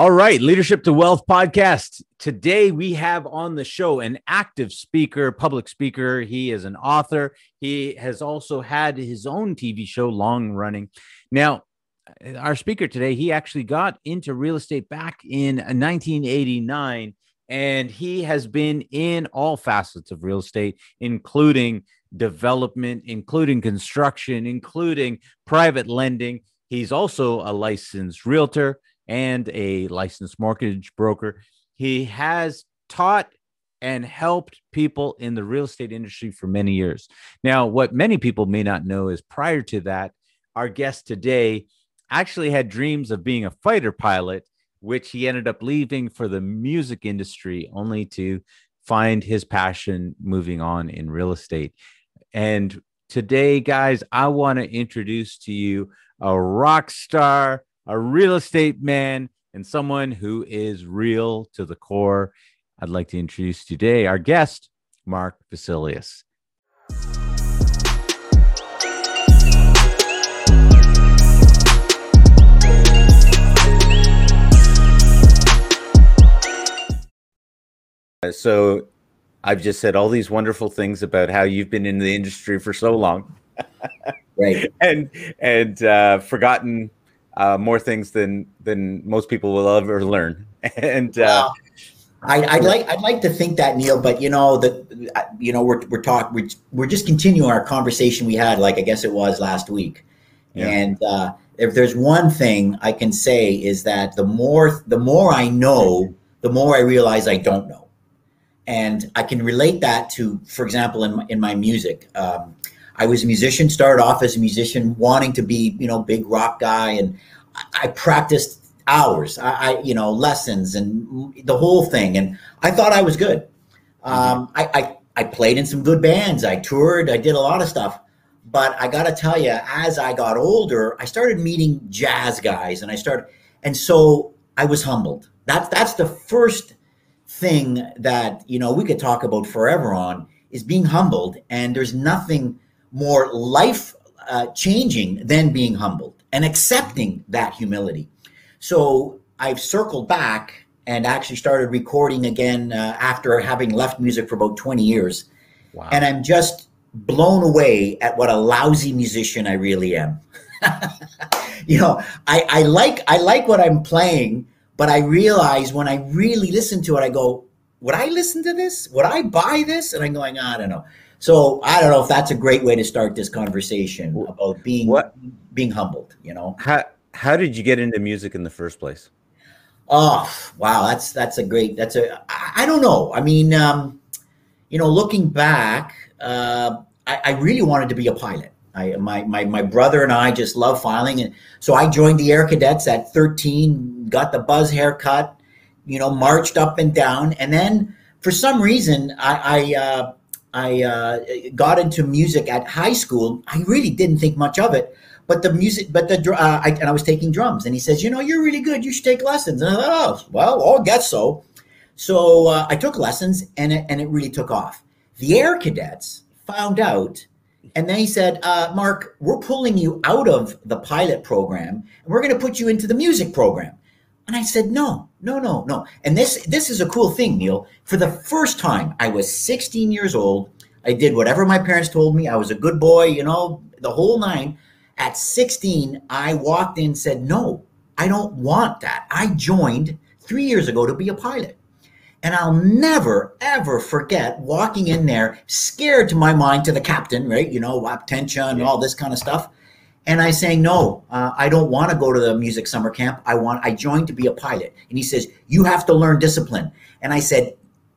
All right, Leadership to Wealth podcast. Today we have on the show an active speaker, public speaker. He is an author. He has also had his own TV show, long running. Now, our speaker today, he actually got into real estate back in 1989, and he has been in all facets of real estate, including development, including construction, including private lending. He's also a licensed realtor and a licensed mortgage broker. He has taught and helped people in the real estate industry for many years. Now, what many people may not know is prior to that, our guest today actually had dreams of being a fighter pilot, which he ended up leaving for the music industry only to find his passion moving on in real estate. And today, guys, I want to introduce to you a rock star a real estate man, and someone who is real to the core. I'd like to introduce today our guest, Mark Vosylius. So I've just said all these wonderful things about how you've been in the industry for so long. right. And and uh, forgotten uh, more things than than most people will ever learn. and uh, I, would like I'd like to think that Neil, but you know that uh, you know we're we're talking we're, we're just continuing our conversation we had like I guess it was last week, yeah. and uh, if there's one thing I can say is that the more the more I know, the more I realize I don't know, and I can relate that to, for example, in in my music. Um, I was a musician, started off as a musician, wanting to be, you know, big rock guy, and I, I practiced hours, I, I, you know, lessons and the whole thing, and I thought I was good. Um, I, I I played in some good bands, I toured, I did a lot of stuff, but I got to tell you, as I got older, I started meeting jazz guys, and I started, and so I was humbled. That's that's the first thing that you know we could talk about forever on is being humbled, and there's nothing more life uh, changing than being humbled and accepting that humility. So I've circled back and actually started recording again uh, after having left music for about 20 years. Wow. And I'm just blown away at what a lousy musician I really am. you know, I, I like I like what I'm playing, but I realize when I really listen to it, I go, would I listen to this? Would I buy this? And I'm going, I don't know. So I don't know if that's a great way to start this conversation about being what? being humbled. You know, how how did you get into music in the first place? Oh wow, that's that's a great. That's a I, I don't know. I mean, um, you know, looking back, uh, I, I really wanted to be a pilot. I, my, my, my brother and I just love filing. And so I joined the Air Cadets at 13, got the buzz haircut, you know, marched up and down. And then for some reason, I, I, uh, I uh, got into music at high school, I really didn't think much of it. But the music, but the uh, I, and I was taking drums, and he says, "You know, you're really good. You should take lessons." And I thought, "Oh, well, I guess so." So uh, I took lessons, and it, and it really took off. The Air Cadets found out, and they said, uh, "Mark, we're pulling you out of the pilot program, and we're going to put you into the music program." And I said, no, no, no, no. And this this is a cool thing, Neil. For the first time, I was 16 years old. I did whatever my parents told me. I was a good boy, you know, the whole nine. At 16, I walked in and said, no, I don't want that. I joined three years ago to be a pilot. And I'll never, ever forget walking in there, scared to my mind to the captain, right? You know, attention and all this kind of stuff. And I saying, no, uh, I don't want to go to the music summer camp. I want, I joined to be a pilot. And he says, you have to learn discipline. And I said,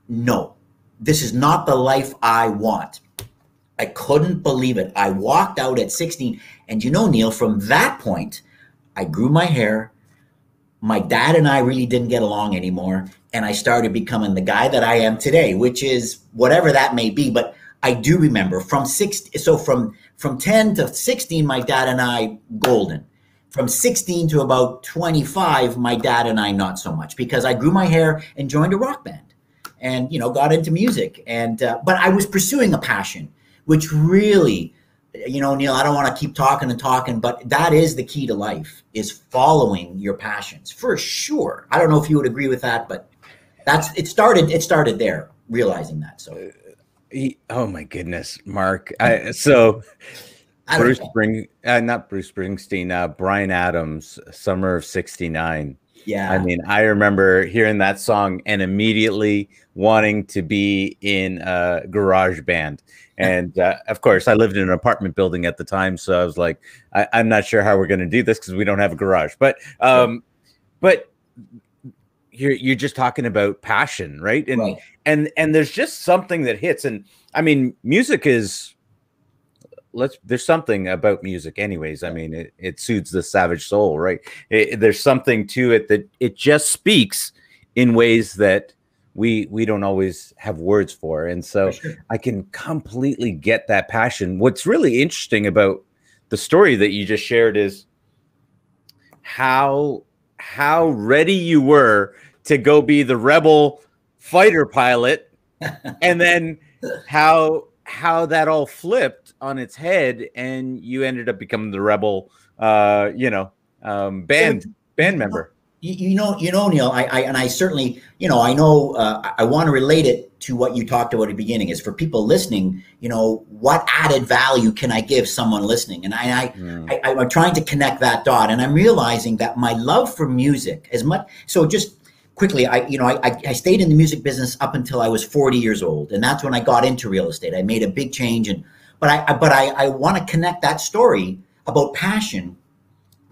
no, this is not the life I want. I couldn't believe it. I walked out at 16. And you know, Neil, from that point, I grew my hair. My dad and I really didn't get along anymore. And I started becoming the guy that I am today, which is whatever that may be. But I do remember from six, so from from 10 to 16, my dad and I, golden. From 16 to about 25, my dad and I, not so much because I grew my hair and joined a rock band and, you know, got into music. And, uh, but I was pursuing a passion, which really you know, Neil, I don't want to keep talking and talking, but that is the key to life is following your passions for sure. I don't know if you would agree with that, but that's it started it started there realizing that. So he, oh my goodness, Mark. I, so Bruce Spring uh, not Bruce Springsteen, uh, Bryan Adams, Summer of 69. Yeah. I mean, I remember hearing that song and immediately wanting to be in a garage band. And uh, of course, I lived in an apartment building at the time, so I was like, I, am not sure how we're going to do this because we don't have a garage. But, um, but you're you're just talking about passion, right? And right. and and there's just something that hits. And I mean, music is let's there's something about music anyways i mean it, it soothes the savage soul right it, there's something to it that it just speaks in ways that we we don't always have words for and so sure. i can completely get that passion what's really interesting about the story that you just shared is how how ready you were to go be the rebel fighter pilot and then how how that all flipped on its head and you ended up becoming the rebel uh you know um band band member you, you know, you know, Neil, I, I, and I certainly, you know, I know, uh, I, I want to relate it to what you talked about at the beginning. Is for people listening, you know, what added value can I give someone listening? And I, I, mm. I, I'm trying to connect that dot, and I'm realizing that my love for music, as much, so just quickly, I, you know, I, I stayed in the music business up until I was 40 years old, and that's when I got into real estate. I made a big change, and but I, but I, I want to connect that story about passion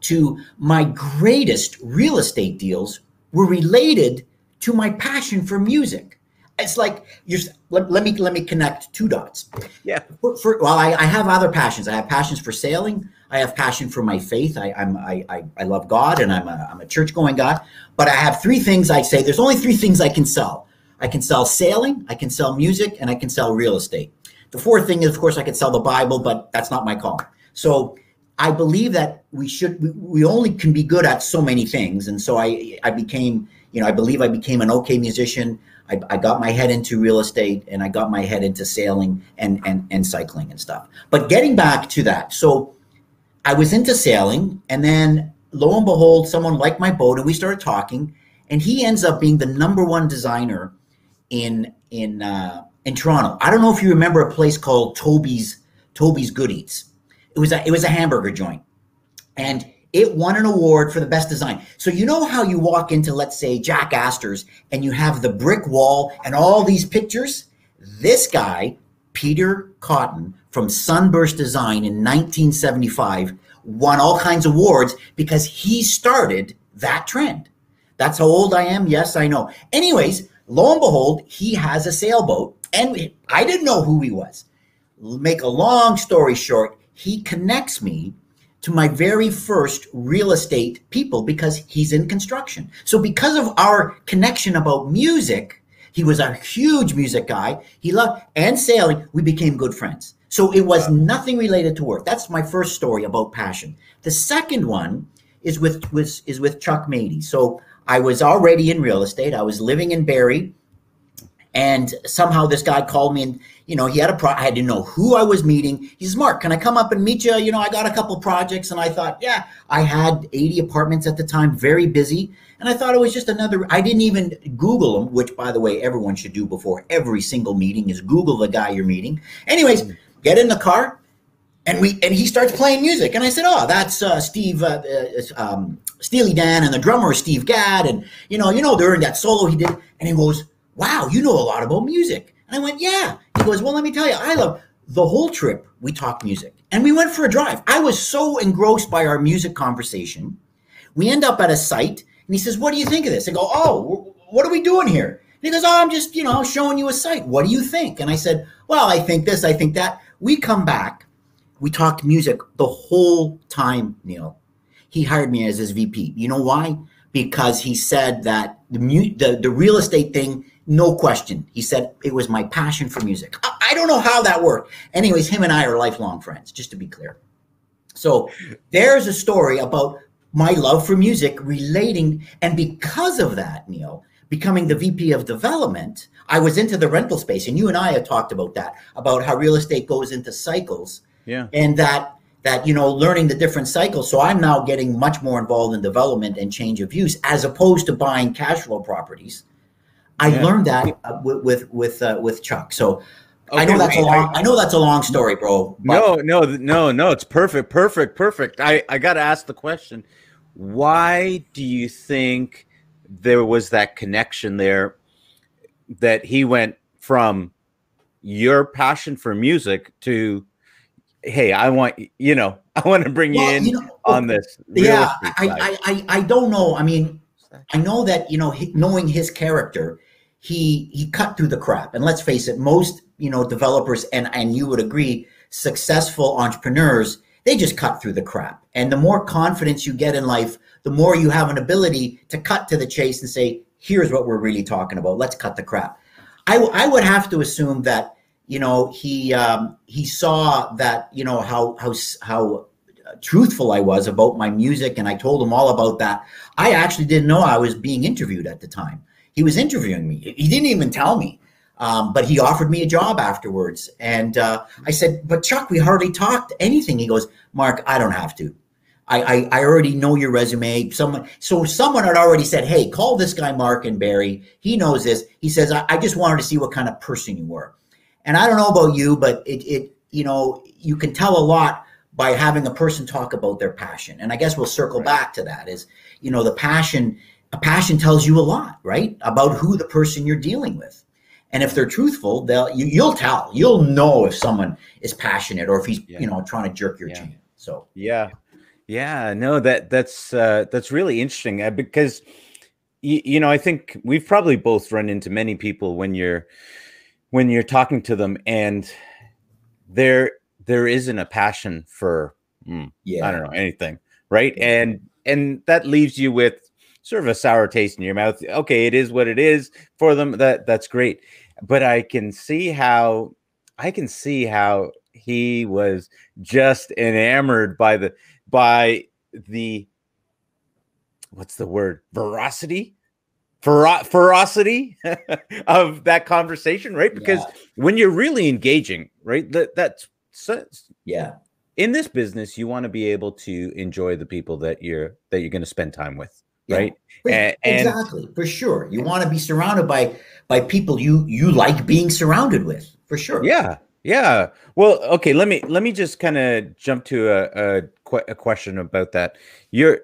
to my greatest real estate deals were related to my passion for music. It's like you're. Let, let me let me connect two dots. Yeah. For, for, well, I, I have other passions. I have passions for sailing. I have passion for my faith. I, I'm I, I, I love God and I'm a, I'm a church going God. But I have three things I say. There's only three things I can sell. I can sell sailing, I can sell music, and I can sell real estate. The fourth thing is, of course, I can sell the Bible, but that's not my call. So I believe that we should we, we only can be good at so many things, and so I I became you know I believe I became an okay musician. I, I got my head into real estate and I got my head into sailing and and and cycling and stuff. But getting back to that, so I was into sailing, and then lo and behold, someone liked my boat, and we started talking, and he ends up being the number one designer in in uh, in Toronto. I don't know if you remember a place called Toby's Toby's Good Eats it was a it was a hamburger joint, and it won an award for the best design. So you know how you walk into let's say Jack Astor's and you have the brick wall and all these pictures. This guy, Peter Cotton from Sunburst Design in 1975, won all kinds of awards because he started that trend. That's how old I am. Yes, I know. Anyways, lo and behold, he has a sailboat, and I didn't know who he was. Make a long story short, he connects me to my very first real estate people because he's in construction. So because of our connection about music, he was a huge music guy. He loved and sailing. We became good friends. So it was nothing related to work. That's my first story about passion. The second one is with was is with Chuck Mady. So I was already in real estate. I was living in Barrie and somehow this guy called me and, you know, he had a pro, I had to know who I was meeting. He says, Mark, can I come up and meet you? You know, I got a couple projects. And I thought, yeah, I had 80 apartments at the time, very busy. And I thought it was just another, I didn't even Google them, which by the way, everyone should do before every single meeting is Google the guy you're meeting. Anyways, get in the car and we, and he starts playing music. And I said, oh, that's uh, Steve, uh, uh, um, Steely Dan and the drummer Steve Gadd. And, you know, you know, during that solo he did. And he goes, wow, you know a lot about music. And I went, yeah. He goes, well, let me tell you, I love the whole trip. We talked music and we went for a drive. I was so engrossed by our music conversation. We end up at a site and he says, what do you think of this? I go, oh, what are we doing here? And he goes, oh, I'm just, you know, showing you a site. What do you think? And I said, well, I think this, I think that. We come back. We talked music the whole time, Neil. He hired me as his VP. You know why? Because he said that the, the, the real estate thing no question. He said it was my passion for music. I, I don't know how that worked. Anyways, him and I are lifelong friends, just to be clear. So there's a story about my love for music relating, and because of that, Neil, becoming the VP of development, I was into the rental space, and you and I had talked about that, about how real estate goes into cycles. Yeah. And that that you know learning the different cycles so i'm now getting much more involved in development and change of use as opposed to buying cash flow properties i yeah. learned that uh, with with with, uh, with chuck so okay, I know that's wait, a long. I, I, know that's a long story, bro. No, no, no, no. It's perfect, perfect, perfect. I I got to ask the question: Why do you think there was that connection there? That he went from your passion for music to hey, I want you know, I want to bring well, you in you know, on this. Yeah, I, I, I don't know. I mean, I know that you know, knowing his character, he he cut through the crap. And let's face it, most you know developers and and you would agree, successful entrepreneurs, they just cut through the crap. And the more confidence you get in life, the more you have an ability to cut to the chase and say, here's what we're really talking about. Let's cut the crap. I, I would have to assume that you know, he um, he saw that you know how how how truthful I was about my music, and I told him all about that. I actually didn't know I was being interviewed at the time. He was interviewing me. He didn't even tell me, um, but he offered me a job afterwards. And uh, I said, "But Chuck, we hardly talked anything." He goes, "Mark, I don't have to. I, I, I already know your resume. Someone, so someone had already said, "Hey, call this guy Mark and Barrie. He knows this." He says, I, "I just wanted to see what kind of person you were." And I don't know about you, but it, it you know, you can tell a lot by having a person talk about their passion. And I guess we'll circle right. back to that is, you know, the passion, a passion tells you a lot, right? About who the person you're dealing with. And if they're truthful, they'll you, you'll tell. You'll know if someone is passionate or if he's, yeah. you know, trying to jerk your yeah. chain. So yeah. Yeah, no, that that's uh that's really interesting uh, because you, you know, I think we've probably both run into many people when you're when you're talking to them and there there isn't a passion for mm, yeah i don't know anything right and and that leaves you with sort of a sour taste in your mouth okay it is what it is for them that that's great but i can see how i can see how he was just enamored by the by the what's the word veracity fero- ferocity of that conversation, right? Because yeah. when you're really engaging, right, that that's yeah. In this business, you want to be able to enjoy the people that you're that you're going to spend time with, yeah. right? And, exactly, for sure. You want to be surrounded by by people you you like being surrounded with, for sure. Yeah, yeah. Well, okay. Let me let me just kind of jump to a, a, a question about that. You're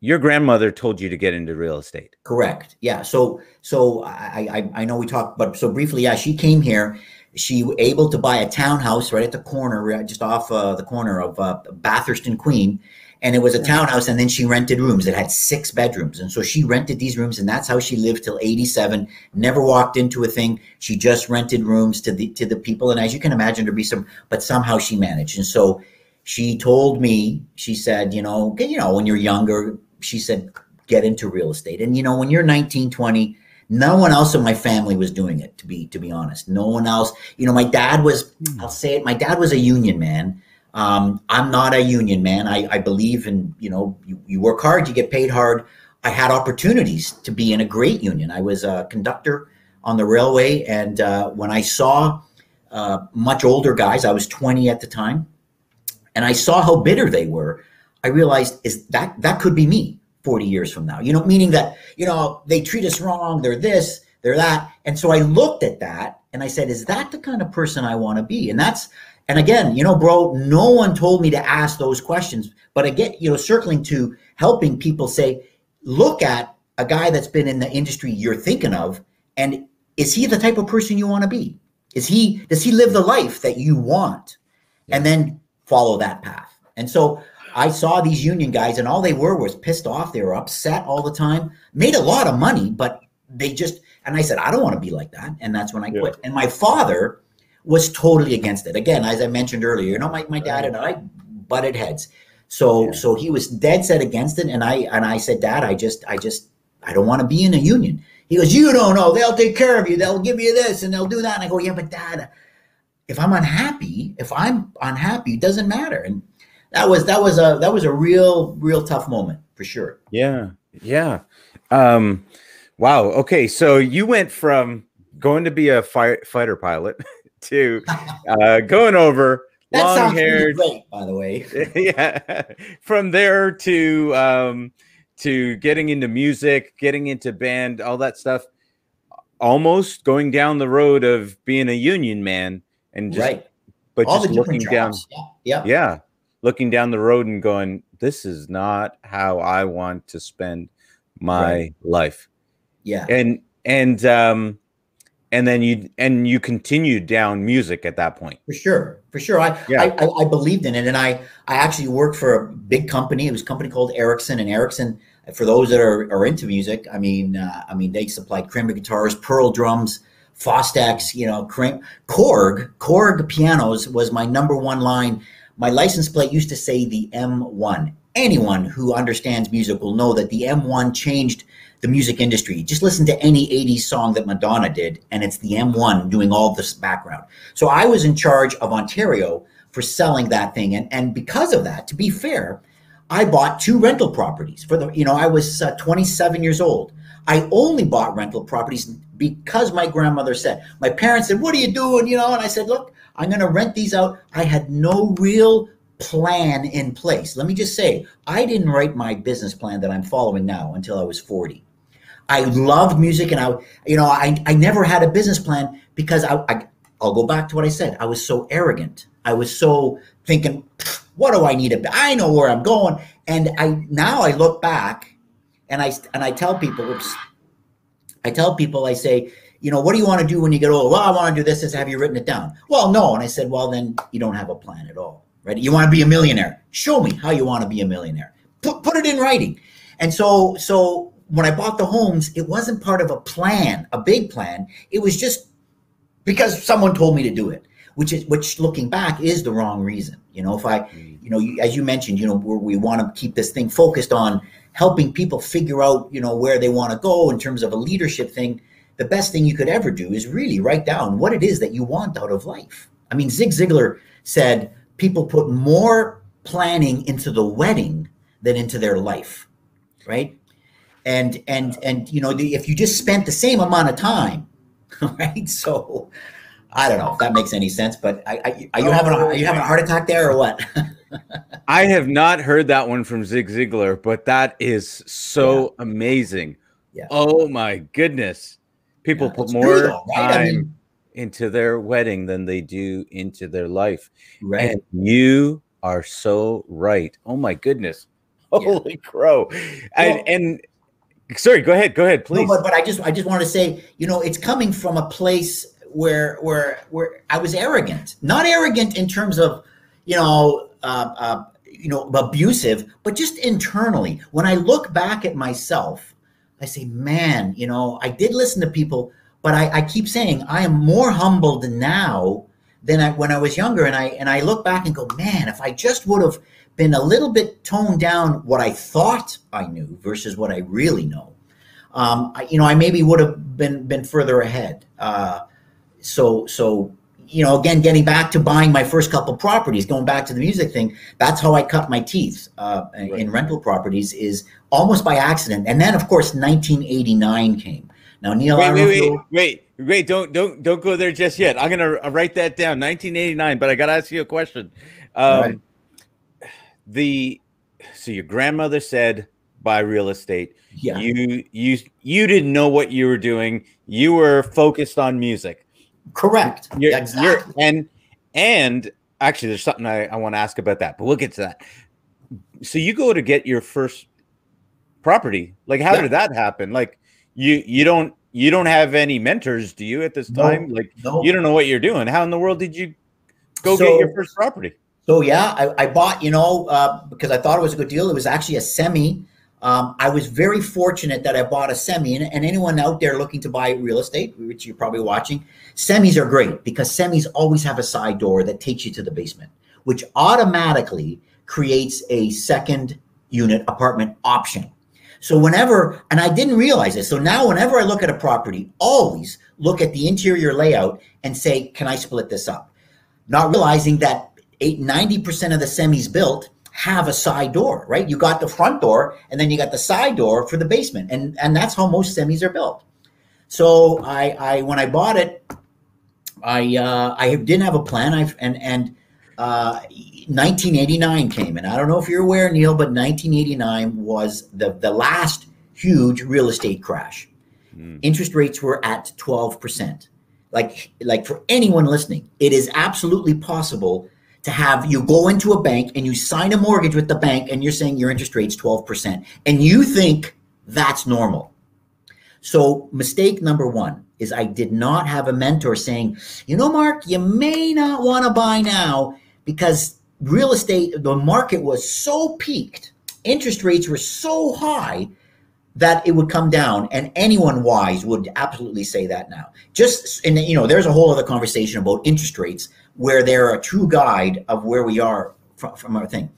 your grandmother told you to get into real estate. Correct. Yeah. So so I I, I know we talked, but so briefly, yeah, she came here. She was able to buy a townhouse right at the corner, right just off uh, the corner of uh, Bathurst and Queen, and it was a townhouse. And then she rented rooms. It had six bedrooms, and so she rented these rooms, and that's how she lived till eighty-seven. Never walked into a thing. She just rented rooms to the to the people, and as you can imagine, there'd be some, but somehow she managed. And so she told me, she said, you know, you know, when you're younger, she said, get into real estate. And you know, when you're 19, 20, no one else in my family was doing it, to be to be honest. No one else. You know, my dad was, hmm. I'll say it, my dad was a union man. Um, I'm not a union man. I, I believe in, you know, you, you work hard, you get paid hard. I had opportunities to be in a great union. I was a conductor on the railway. And uh, when I saw uh, much older guys, I was 20 at the time, and I saw how bitter they were I realized is that that could be me 40 years from now. You know, meaning that, you know, they treat us wrong, they're this, they're that. And so I looked at that and I said, is that the kind of person I want to be? And that's and again, you know, bro, no one told me to ask those questions. But again, you know, circling to helping people say, look at a guy that's been in the industry you're thinking of, and is he the type of person you want to be? Is he does he live the life that you want? And then follow that path. And so I saw these union guys, and all they were was pissed off. They were upset all the time. Made a lot of money, but they just. And I said, I don't want to be like that, and that's when I yeah. quit. And my father was totally against it. Again, as I mentioned earlier, you know, my, my dad and I butted heads. So yeah. so he was dead set against it, and I and I said, Dad, I just I just I don't want to be in a union. He goes, You don't know. They'll take care of you. They'll give you this and they'll do that. And I go, Yeah, but Dad, if I'm unhappy, if I'm unhappy, it doesn't matter. And that was that was a that was a real real tough moment for sure. Yeah, yeah. Um, wow. Okay, so you went from going to be a fire, fighter pilot to uh, going over long really haired. by the way. yeah. From there to um, to getting into music, getting into band, all that stuff. Almost going down the road of being a union man and just, right. but All just looking down. Yeah. Yeah. yeah, looking down the road and going, this is not how I want to spend my Right. life. Yeah. And and um, and then you and you continued down music at that point. For sure, for sure. I, Yeah. I, I I believed in it, and I I actually worked for a big company. It was a company called Erikson, and Erikson, for those that are, are into music, I mean, uh, I mean, they supplied Kramer guitars, Pearl drums, Fostex, you know, Kram- Korg, Korg pianos was my number one line. My license plate used to say the M1. Anyone who understands music will know that the M1 changed the music industry. Just listen to any 80s song that Madonna did, and it's the M1 doing all this background. So I was in charge of Ontario for selling that thing. And, and because of that, to be fair, I bought two rental properties for the, you know, I was uh, 27 years old. I only bought rental properties because my grandmother said, my parents said, what are you doing? You know, and I said, look, I'm going to rent these out. I had no real plan in place. Let me just say, I didn't write my business plan that I'm following now until I was 40. I loved music and I, you know, I, I never had a business plan because I, I, I'll go back to what I said. I was so arrogant. I was so thinking, what do I need to, I know where I'm going. And I, now I look back and I, and I tell people, oops, I tell people, I say, you know, what do you want to do when you get old? Well, I want to do this. Is have you written it down? Well, no. And I said, well, then you don't have a plan at all, right? You want to be a millionaire. Show me how you want to be a millionaire. Put, put it in writing. And so, so when I bought the homes, it wasn't part of a plan, a big plan. It was just because someone told me to do it, which is, which looking back is the wrong reason. You know, if I, mm. you know, you, as you mentioned, you know, we we want to keep this thing focused on helping people figure out, you know, where they want to go in terms of a leadership thing. The best thing you could ever do is really write down what it is that you want out of life. I mean, Zig Ziglar said people put more planning into the wedding than into their life, right? And and and you know, the, if you just spent the same amount of time, right? So I don't know if that makes any sense, but I, I, are you having a, are you having a heart attack there or what? I have not heard that one from Zig Ziglar, but that is so amazing. Yeah. Oh my goodness. People Yeah, put more though, right? I time mean- into their wedding than they do into their life. right. And you are so right. Oh my goodness. Yeah. Holy crow. and, Well- and sorry, go ahead. Go ahead, No, please. but but I just I just want to say, you know, it's coming from a place where where where I was arrogant, not arrogant in terms of, you know, uh, uh, you know, abusive, but just internally. When I look back at myself, I say, man, you know, I did listen to people, but I, I keep saying I am more humbled now than I, when I was younger, and I and I look back and go, man, if I just would have been a little bit toned down what I thought I knew versus what I really know um, I, you know, I maybe would have been been further ahead. Uh, so so you know, again, getting back to buying my first couple properties, going back to the music thing, that's how I cut my teeth uh, in rental properties is almost by accident. And then, of course, 1989 came. Now, Neil, wait, wait, wait, wait, wait! Don't, don't, don't go there just yet. I'm gonna write that down. 1989. But I gotta ask you a question. Um, right. The so your grandmother said buy real estate. yeah, You, you, you didn't know what you were doing. You were focused on music. correct. You're, Yeah, you're and and actually, there's something I, I want to ask about that, but we'll get to that. So you go to get your first property. Like, how Yeah. did that happen? Like, you you don't you don't have any mentors, do you, at this No. time? Like, No. you don't know what you're doing. How in the world did you go So- get your first property? So yeah, I, I bought, you know, uh, because I thought it was a good deal. It was actually a semi. Um, I was very fortunate that I bought a semi, and, and anyone out there looking to buy real estate, which you're probably watching, semis are great because semis always have a side door that takes you to the basement, which automatically creates a second unit apartment option. So whenever, and I didn't realize this. So now whenever I look at a property, always look at the interior layout and say, can I split this up? Not realizing that eight, 90% of the semis built have a side door, right? You got the front door and then you got the side door for the basement. And, and that's how most semis are built. So I, I, when I bought it, I, uh, I didn't have a plan. I, and, and uh, 1989 came, and I don't know if you're aware, Neil, but 1989 was the the last huge real estate crash. Mm. Interest rates were at 12 percent. Like like for anyone listening, it is absolutely possible to have you go into a bank and you sign a mortgage with the bank and you're saying your interest rate's 12% and you think that's normal. So mistake number 1 is I did not have a mentor saying, "You know Mark, you may not want to buy now because real estate the market was so peaked. Interest rates were so high that it would come down and anyone wise would absolutely say that now just and you know there's a whole other conversation about interest rates where they're a true guide of where we are from, from our thing.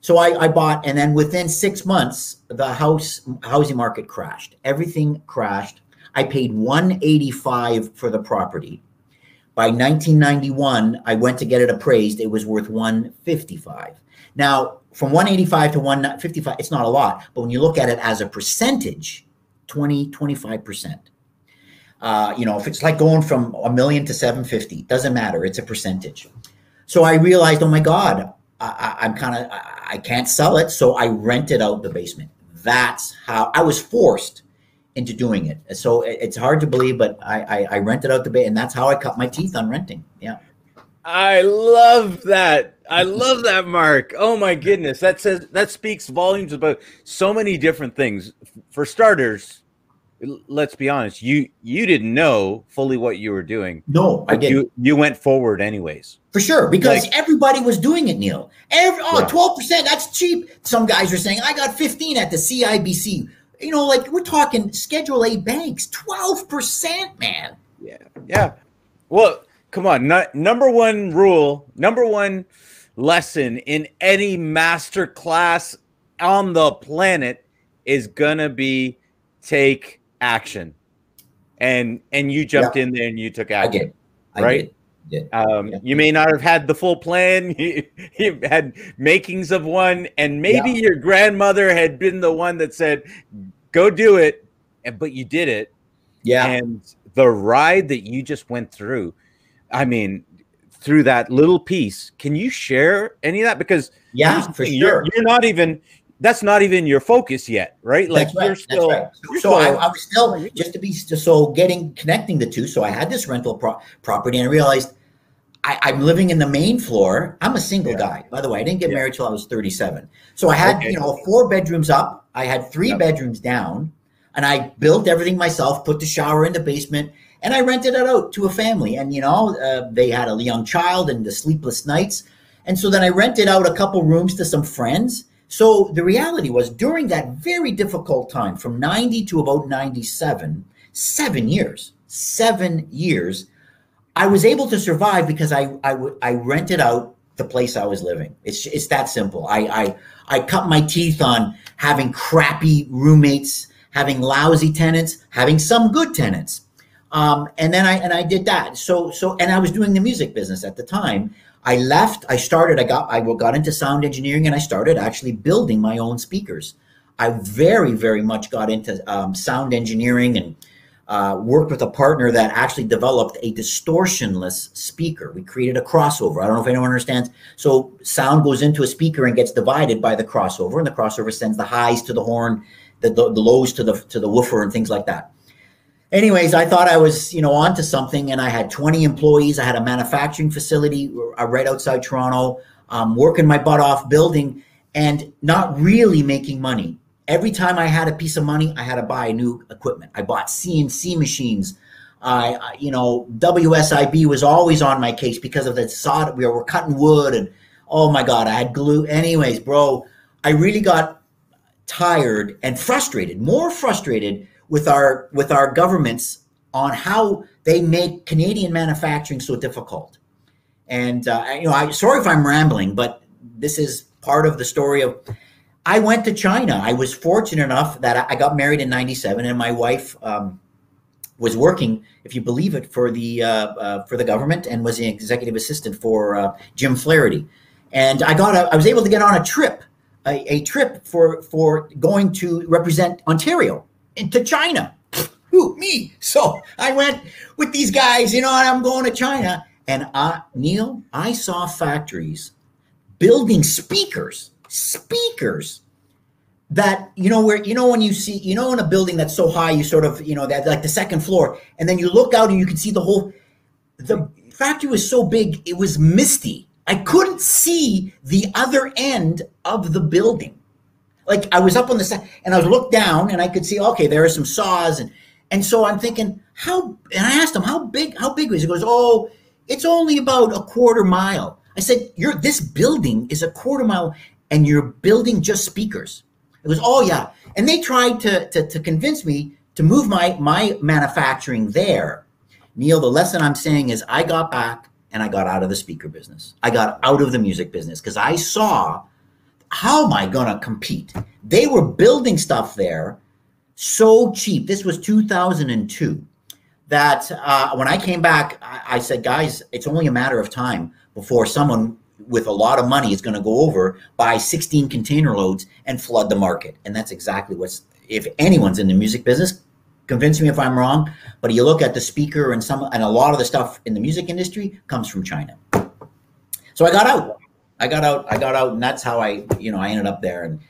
So I, I bought, and then within six months, the house housing market crashed. Everything crashed. I paid 185 for the property. By 1991, I went to get it appraised. It was worth 155. Now, from 185 to 155, it's not a lot, but when you look at it as a percentage, 20, 25%. Uh, you know, if it's like going from a million to 750, doesn't matter. It's a percentage. So I realized, oh my God, I, am kind of, I, I can't sell it. So I rented out the basement. That's how I was forced into doing it. So it, it's hard to believe, but I, I, I rented out the basement and that's how I cut my teeth on renting. Yeah. I love that. I love that, Mark. Oh my goodness. That says, that speaks volumes about so many different things. For starters, let's be honest you you didn't know fully what you were doing. No i did you you went forward anyways. For sure because like, everybody was doing it neil. Every, oh yeah. 12% that's cheap. Some guys are saying i got 15 at the cibc you know like we're talking schedule a banks 12% man. Yeah yeah. Well come on no, number one rule number one lesson in any master class on the planet is gonna be take action, and and you jumped yeah. in there and you took action. I did. I right. Did. Um, yeah. You may not have had the full plan. You, you had makings of one, and maybe yeah. your grandmother had been the one that said, "Go do it," and but you did it. Yeah. And the ride that you just went through, I mean, through that little piece, can you share any of that? Because yeah, for sure. You're, you're not even that's not even your focus yet, right? Like right. you're still. Right. You're so still, I, I, was still just to be so getting connecting the two. So I had this rental pro- property, and I realized I, am living in the main floor. I'm a single yeah. guy, by the way. I didn't get yeah. married till I was 37. So I had okay. you know four bedrooms up. I had three yep. bedrooms down, and I built everything myself. Put the shower in the basement. And I rented it out to a family, and you know uh, they had a young child and the sleepless nights, and so then I rented out a couple rooms to some friends, so the reality was during that very difficult time from 90 to about 97, seven years, seven years, I was able to survive because I, I, I rented out the place I was living. It's, it's that simple. I, I, I cut my teeth on having crappy roommates, having lousy tenants, having some good tenants. Um, and then I, and I did that. So, so, and I was doing the music business at the time. I left. I started. I got. I got into sound engineering, and I started actually building my own speakers. I very, very much got into um, sound engineering and uh, worked with a partner that actually developed a distortionless speaker. We created a crossover. I don't know if anyone understands. So sound goes into a speaker and gets divided by the crossover, and the crossover sends the highs to the horn, the, the, the lows to the to the woofer, and things like that anyways, I thought I was, you know, onto something, and I had 20 employees. I had a manufacturing facility uh, right outside Toronto, um, working my butt off, building, and not really making money. Every time I had a piece of money, I had to buy new equipment. I bought CNC machines. I, you know, WSIB was always on my case because of the saw. We were cutting wood, and oh my god, I had glue. Anyways, bro, I really got tired and frustrated, more frustrated with our with our governments on how they make Canadian manufacturing so difficult. And uh, you know, I sorry if I'm rambling, but this is part of the story of. I went to China. I was fortunate enough that I got married in '97, and my wife um, was working, if you believe it, for the uh, uh, for the government, and was the executive assistant for uh, Jim Flaherty. And I got a, I was able to get on a trip, a, a trip for for going to represent Ontario into China. Who me? So I went with these guys, you know, I'm going to China. And I, Neil, I saw factories building speakers, speakers that you know where you know when you see you know in a building that's so high you sort of you know that like the second floor and then you look out and you can see the whole the factory was so big it was misty i couldn't see the other end of the building like i was up on the side and i was looked down and i could see okay there are some saws and and so i'm thinking how and i asked him how big how big was it he goes oh it's only about a quarter mile i said you're this building is a quarter mile and you're building just speakers it was, oh yeah. And they tried to, to, to convince me to move my, my manufacturing there. Neil, the lesson I'm saying is I got back and I got out of the speaker business. I got out of the music business because I saw how am I going to compete? They were building stuff there so cheap. This was 2002 that uh, when I came back, I, I said, guys, it's only a matter of time before someone with a lot of money is going to go over, buy 16 container loads and flood the market. And that's exactly what's, if anyone's in the music business, convince me if I'm wrong, but you look at the speaker and some, and a lot of the stuff in the music industry comes from China. So I got out. I got out. I got out, and that's how I, you know, I ended up there and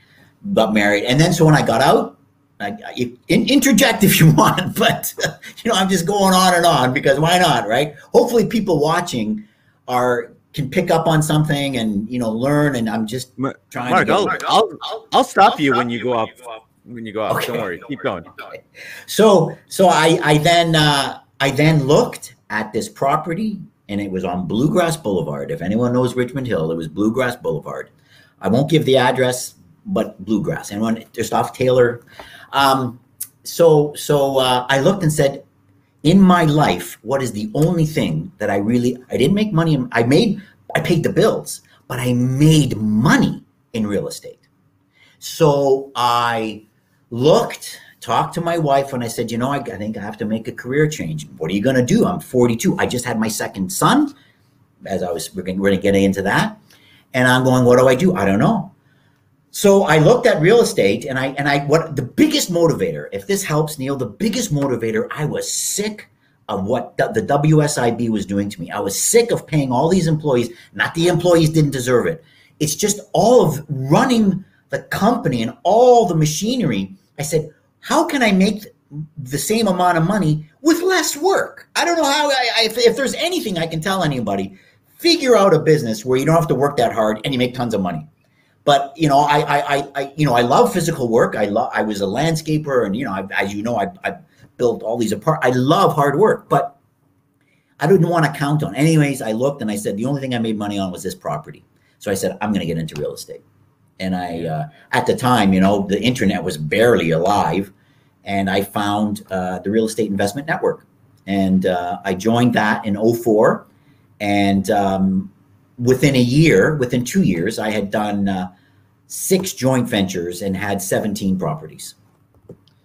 got married. And then, so when I got out, I, I, interject if you want, but you know, I'm just going on and on because why not, right? Hopefully, people watching are can pick up on something and you know learn. And I'm just trying. Mark, to I'll, I'll, I'll, I'll stop I'll you stop when you go up. When you go up, okay. don't worry, keep going. So, so I, I then, uh, I then looked at this property, and it was on Bluegrass Boulevard. If anyone knows Richmond Hill, it was Bluegrass Boulevard. I won't give the address, but Bluegrass. Anyone just off Taylor. Um, so, so uh, I looked and said, in my life, what is the only thing that I really I didn't make money. I made I paid the bills, but I made money in real estate. So I looked, talked to my wife, and I said, you know, I, I think I have to make a career change. What are you going to do? I'm 42. I just had my second son. As I was, we're going to get into that, and I'm going, what do I do? I don't know. So I looked at real estate and I and I what the biggest motivator, if this helps Neil, the biggest motivator, I was sick of what the, the WSIB was doing to me. I was sick of paying all these employees, not the employees didn't deserve it. It's just all of running the company and all the machinery. I said, how can I make the same amount of money with less work? I don't know how I, if, if there's anything I can tell anybody, figure out a business where you don't have to work that hard and you make tons of money. But you know I, I i you know i love physical work. I love i was a landscaper and you know I, as you know I, I built all these apart i love hard work but i didn't want to count on anyways i looked and i said the only thing i made money on was this property. So i said i'm going to get into real estate. And i uh, at the time you know the internet was barely alive and i found uh, the real estate investment network and uh, i joined that in 04 and um, within a year, within two years, I had done uh, six joint ventures and had 17 properties.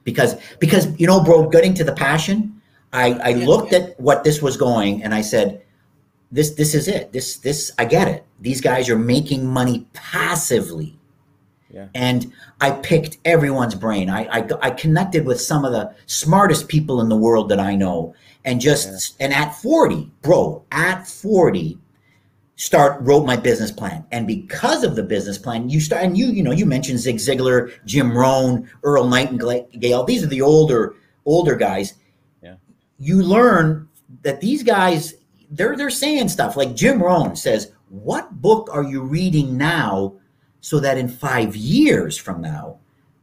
Because, because you know, bro, getting to the passion, I, I looked at what this was going and I said, this, this is it. This, this, I get it. These guys are making money passively. Yeah. And I picked everyone's brain. I, I, I connected with some of the smartest people in the world that I know. And just, yeah. and at 40, bro, at 40, start wrote my business plan and because of the business plan you start and you you know you mentioned zig ziglar jim rohn earl nightingale these are the older older guys yeah you learn that these guys they're they're saying stuff like jim rohn says what book are you reading now so that in five years from now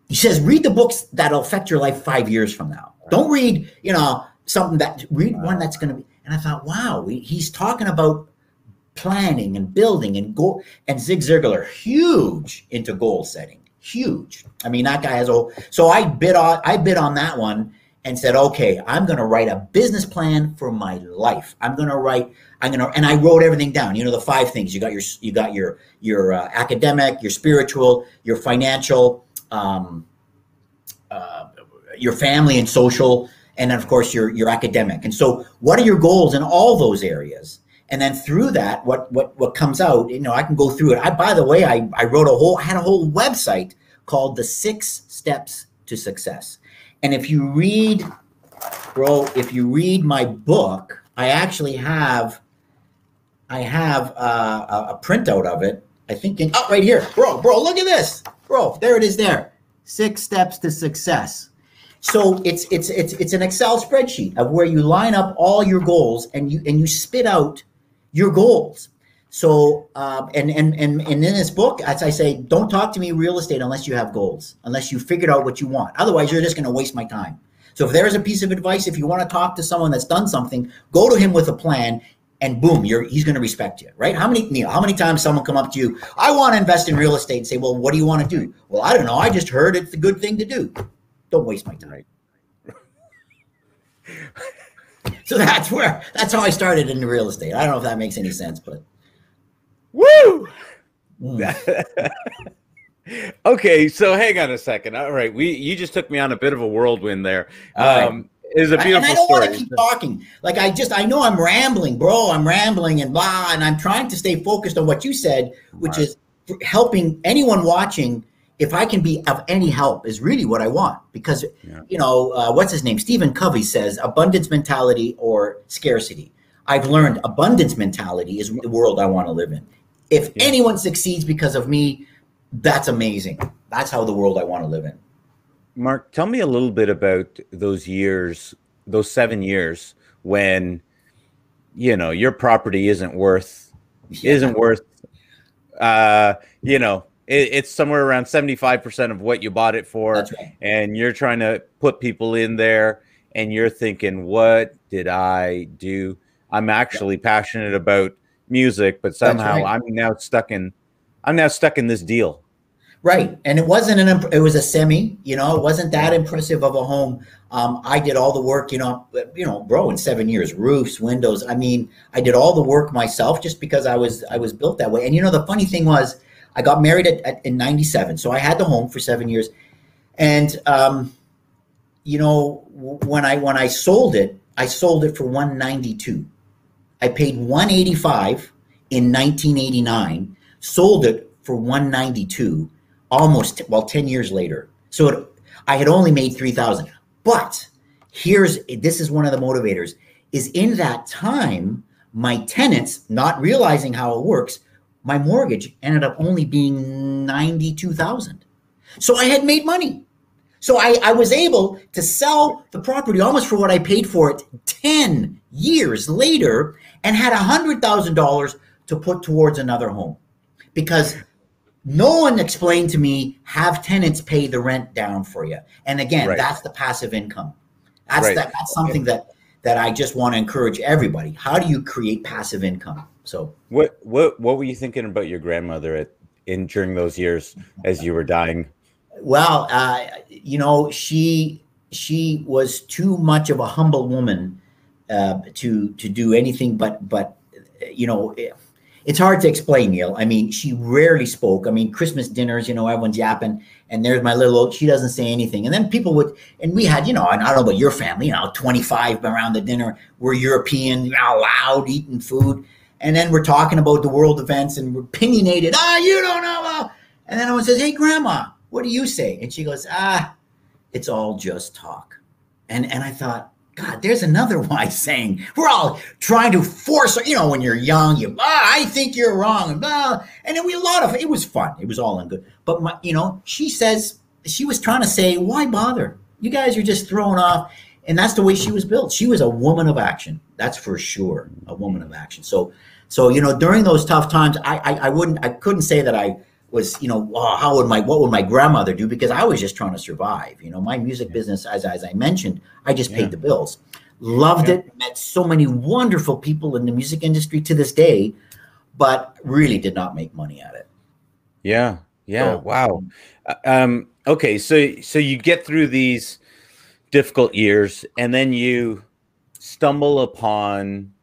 he says read the books that'll affect your life five years from now right. don't read you know something that read wow. one that's going to be and i thought wow he's talking about planning and building and goal. And Zig Ziglar, huge into goal setting, huge. I mean, that guy has a. So I bid on I bid on that one and said, okay, I'm going to write a business plan for my life. I'm going to write. I'm going to, and I wrote everything down. You know, the five things you got your you got your your uh, academic, your spiritual, your financial, um, uh, your family and social, and then of course your your academic. And so, what are your goals in all those areas? and then through that what what what comes out you know i can go through it i by the way i i wrote a whole I had a whole website called the six steps to success and if you read bro if you read my book i actually have I have uh, a, printout of it. I think in, oh, right here, bro, bro, look at this, bro. There it is. There, six steps to success. So it's it's it's it's an Excel spreadsheet of where you line up all your goals and you and you spit out your goals. So uh, and, and and and in this book, as I say, don't talk to me real estate unless you have goals, unless you figured out what you want. Otherwise, you're just going to waste my time. So if there's a piece of advice, if you want to talk to someone that's done something, go to him with a plan and boom, you're he's going to respect you, right? How many Neil? How many times someone come up to you? I want to invest in real estate and say, well, what do you want to do? Well, I don't know. I just heard it's a good thing to do. Don't waste my time. so that's where that's how I started in real estate. I don't know if that makes any sense, but woo. Mm. okay, so hang on a second. All right, we you just took me on a bit of a whirlwind there. Um, is a beautiful and I don't story. want to keep talking. Like I just, I know I'm rambling, bro. I'm rambling and blah, and I'm trying to stay focused on what you said, which right. is helping anyone watching. If I can be of any help, is really what I want. Because yeah. you know, uh, what's his name? Stephen Covey says abundance mentality or scarcity. I've learned abundance mentality is the world I want to live in. If yeah. anyone succeeds because of me, that's amazing. That's how the world I want to live in. Mark, tell me a little bit about those years, those seven years when you know your property isn't worth yeah. isn't worth uh you know it, it's somewhere around 75% of what you bought it for right. and you're trying to put people in there and you're thinking what did i do i'm actually yeah. passionate about music but somehow right. i'm now stuck in i'm now stuck in this deal Right, and it wasn't an it was a semi. You know, it wasn't that impressive of a home. Um, I did all the work. You know, you know, bro, in seven years, roofs, windows. I mean, I did all the work myself just because I was I was built that way. And you know, the funny thing was, I got married at, at in '97, so I had the home for seven years, and um, you know, when I when I sold it, I sold it for 192. I paid 185 in 1989, sold it for 192 almost well 10 years later. So it, i had only made 3000 but here's this is one of the motivators is in that time my tenants not realizing how it works my mortgage ended up only being 92000 so i had made money. So I, I was able to sell the property almost for what i paid for it 10 years later and had $100000 to put towards another home because no one explained to me have tenants pay the rent down for you. And again, right. that's the passive income. That's right. that, that's something that that I just want to encourage everybody. How do you create passive income? So what what what were you thinking about your grandmother at in during those years as you were dying? Well, uh, you know, she she was too much of a humble woman uh, to to do anything but but you know it's hard to explain, Neil. I mean, she rarely spoke. I mean, Christmas dinners, you know, everyone's yapping, and there's my little. Old she doesn't say anything, and then people would, and we had, you know, I don't know about your family, you know, 25 around the dinner. We're European, you know, loud eating food, and then we're talking about the world events, and we're opinionated. Ah, you don't know. And then someone says, "Hey, Grandma, what do you say?" And she goes, "Ah, it's all just talk." And and I thought, God, there's another wise saying. We're all trying to force, you know, when you're young, you, ah, I think you're wrong, and blah. And then we a lot of it was fun. It was all in good. But my, you know, she says she was trying to say, why bother? You guys are just thrown off. And that's the way she was built. She was a woman of action. That's for sure, a woman of action. So, so you know, during those tough times, I, I, I wouldn't, I couldn't say that I was, you know, oh, how would my what would my grandmother do? Because I was just trying to survive. You know, my music business, as as I mentioned, I just paid the bills. Loved yeah. it. Met so many wonderful people in the music industry to this day, but really did not make money at it. Yeah. Yeah. So, wow. Uh, um, okay. So so you get through these difficult years, and then you stumble upon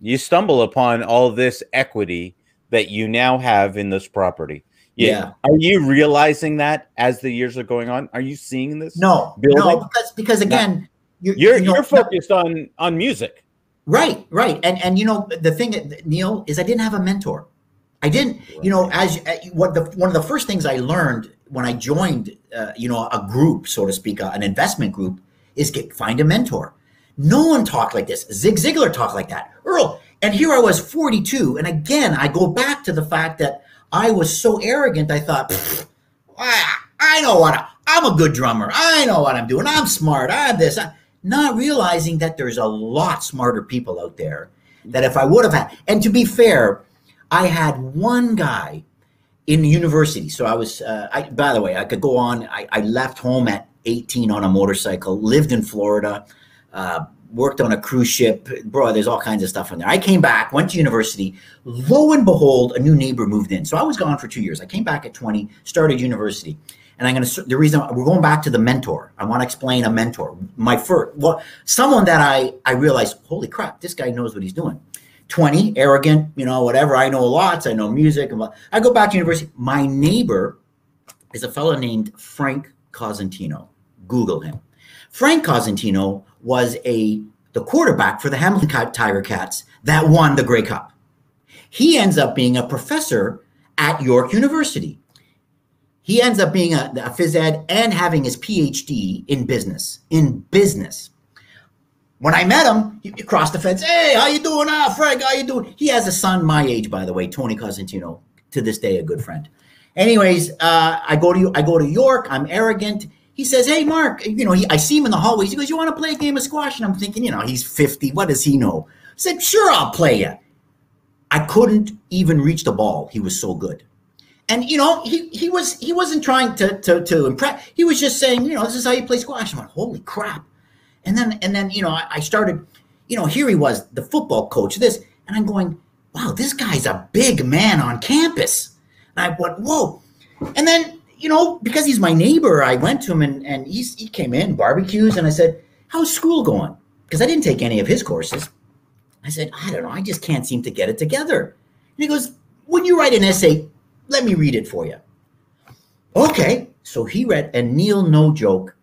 you stumble upon all this equity that you now have in this property. Yeah. yeah. Are you realizing that as the years are going on? Are you seeing this? No, building? no, because because again, you're you're, you know, you're focused no, on on music. Right, right, and and you know the thing, Neil, is I didn't have a mentor. I didn't, right. you know, as uh, what the one of the first things I learned when I joined, uh, you know, a group, so to speak, uh, an investment group, is get find a mentor No one talked like this. Zig Ziglar talked like that. Earl. And here I was 42. And again, I go back to the fact that I was so arrogant. I thought, I, I know what I, I'm a good drummer. I know what I'm doing. I'm smart. I have this. I, not realizing that there's a lot smarter people out there that if I would have had, and to be fair, I had one guy in university. So I was, uh, I, by the way, I could go on. I, I, left home at 18 on a motorcycle, lived in Florida, uh, worked on a cruise ship. Bro, there's all kinds of stuff in there. I came back, went to university. Lo and behold, a new neighbor moved in. So I was gone for two years. I came back at 20, started university. And I'm going to, the reason we're going back to the mentor. I want to explain a mentor. My first, well, someone that I, I realized, holy crap, this guy knows what he's doing. 20, arrogant, you know, whatever. I know lots. I know music. I go back to university. My neighbor is a fellow named Frank Cosentino. Google him. Frank Cosentino was a the quarterback for the Hamilton Tiger Cats that won the Grey Cup. He ends up being a professor at York University. He ends up being a, a phys ed and having his PhD in business. In business. When I met him, he crossed the fence. Hey, how you doing? Ah, Frank, how you doing? He has a son my age, by the way, Tony Cosentino. To this day, a good friend. Anyways, uh, I go to I go to York. I'm arrogant. He says, "Hey, Mark, you know." He, I see him in the hallways. He goes, "You want to play a game of squash?" And I'm thinking, you know, he's 50. What does he know? I said, "Sure, I'll play you." I couldn't even reach the ball. He was so good. And you know, he he was he wasn't trying to to to impress. He was just saying, you know, this is how you play squash. I'm like, holy crap! And then and then you know I, I started, you know, here he was, the football coach. This and I'm going, wow, this guy's a big man on campus. And I went, whoa. And then you know because he's my neighbor, I went to him and and he's, he came in barbecues and I said, how's school going? Because I didn't take any of his courses. I said, I don't know, I just can't seem to get it together. And he goes, when you write an essay, let me read it for you. Okay. So he read, and Neil, no joke,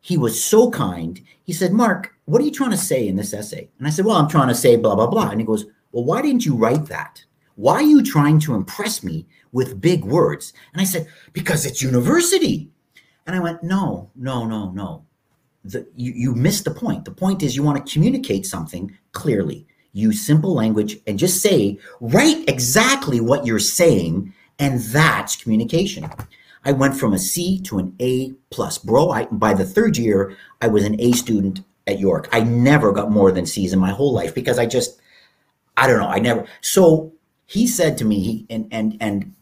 he was so kind. He said, Mark, what are you trying to say in this essay? And I said, Well, I'm trying to say blah, blah, blah. And he goes, Well, why didn't you write that? Why are you trying to impress me with big words? And I said, Because it's university. And I went, No, no, no, no. The, you, you missed the point. The point is you want to communicate something clearly. Use simple language and just say, write exactly what you're saying, and that's communication. I went from a C to an A plus, bro. I, by the third year, I was an A student at York. I never got more than C's in my whole life because I just, I don't know, I never. So he said to me, and and and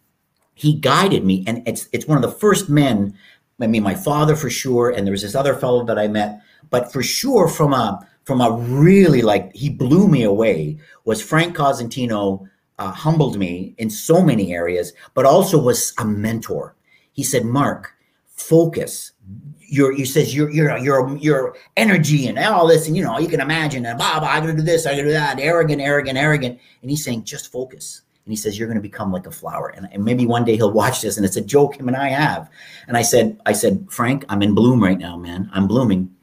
he guided me, and it's it's one of the first men. I mean, my father for sure, and there was this other fellow that I met, but for sure from a from a really like he blew me away was Frank Cosentino. Uh, humbled me in so many areas, but also was a mentor he said, Mark, focus. Your he says your your your your energy and all this, and you know, you can imagine and blah, blah, I'm gonna do this, I'm gonna do that, arrogant, arrogant, arrogant. And he's saying, just focus. And he says, You're gonna become like a flower. And, and maybe one day he'll watch this, and it's a joke him and I have. And I said, I said, Frank, I'm in bloom right now, man. I'm blooming.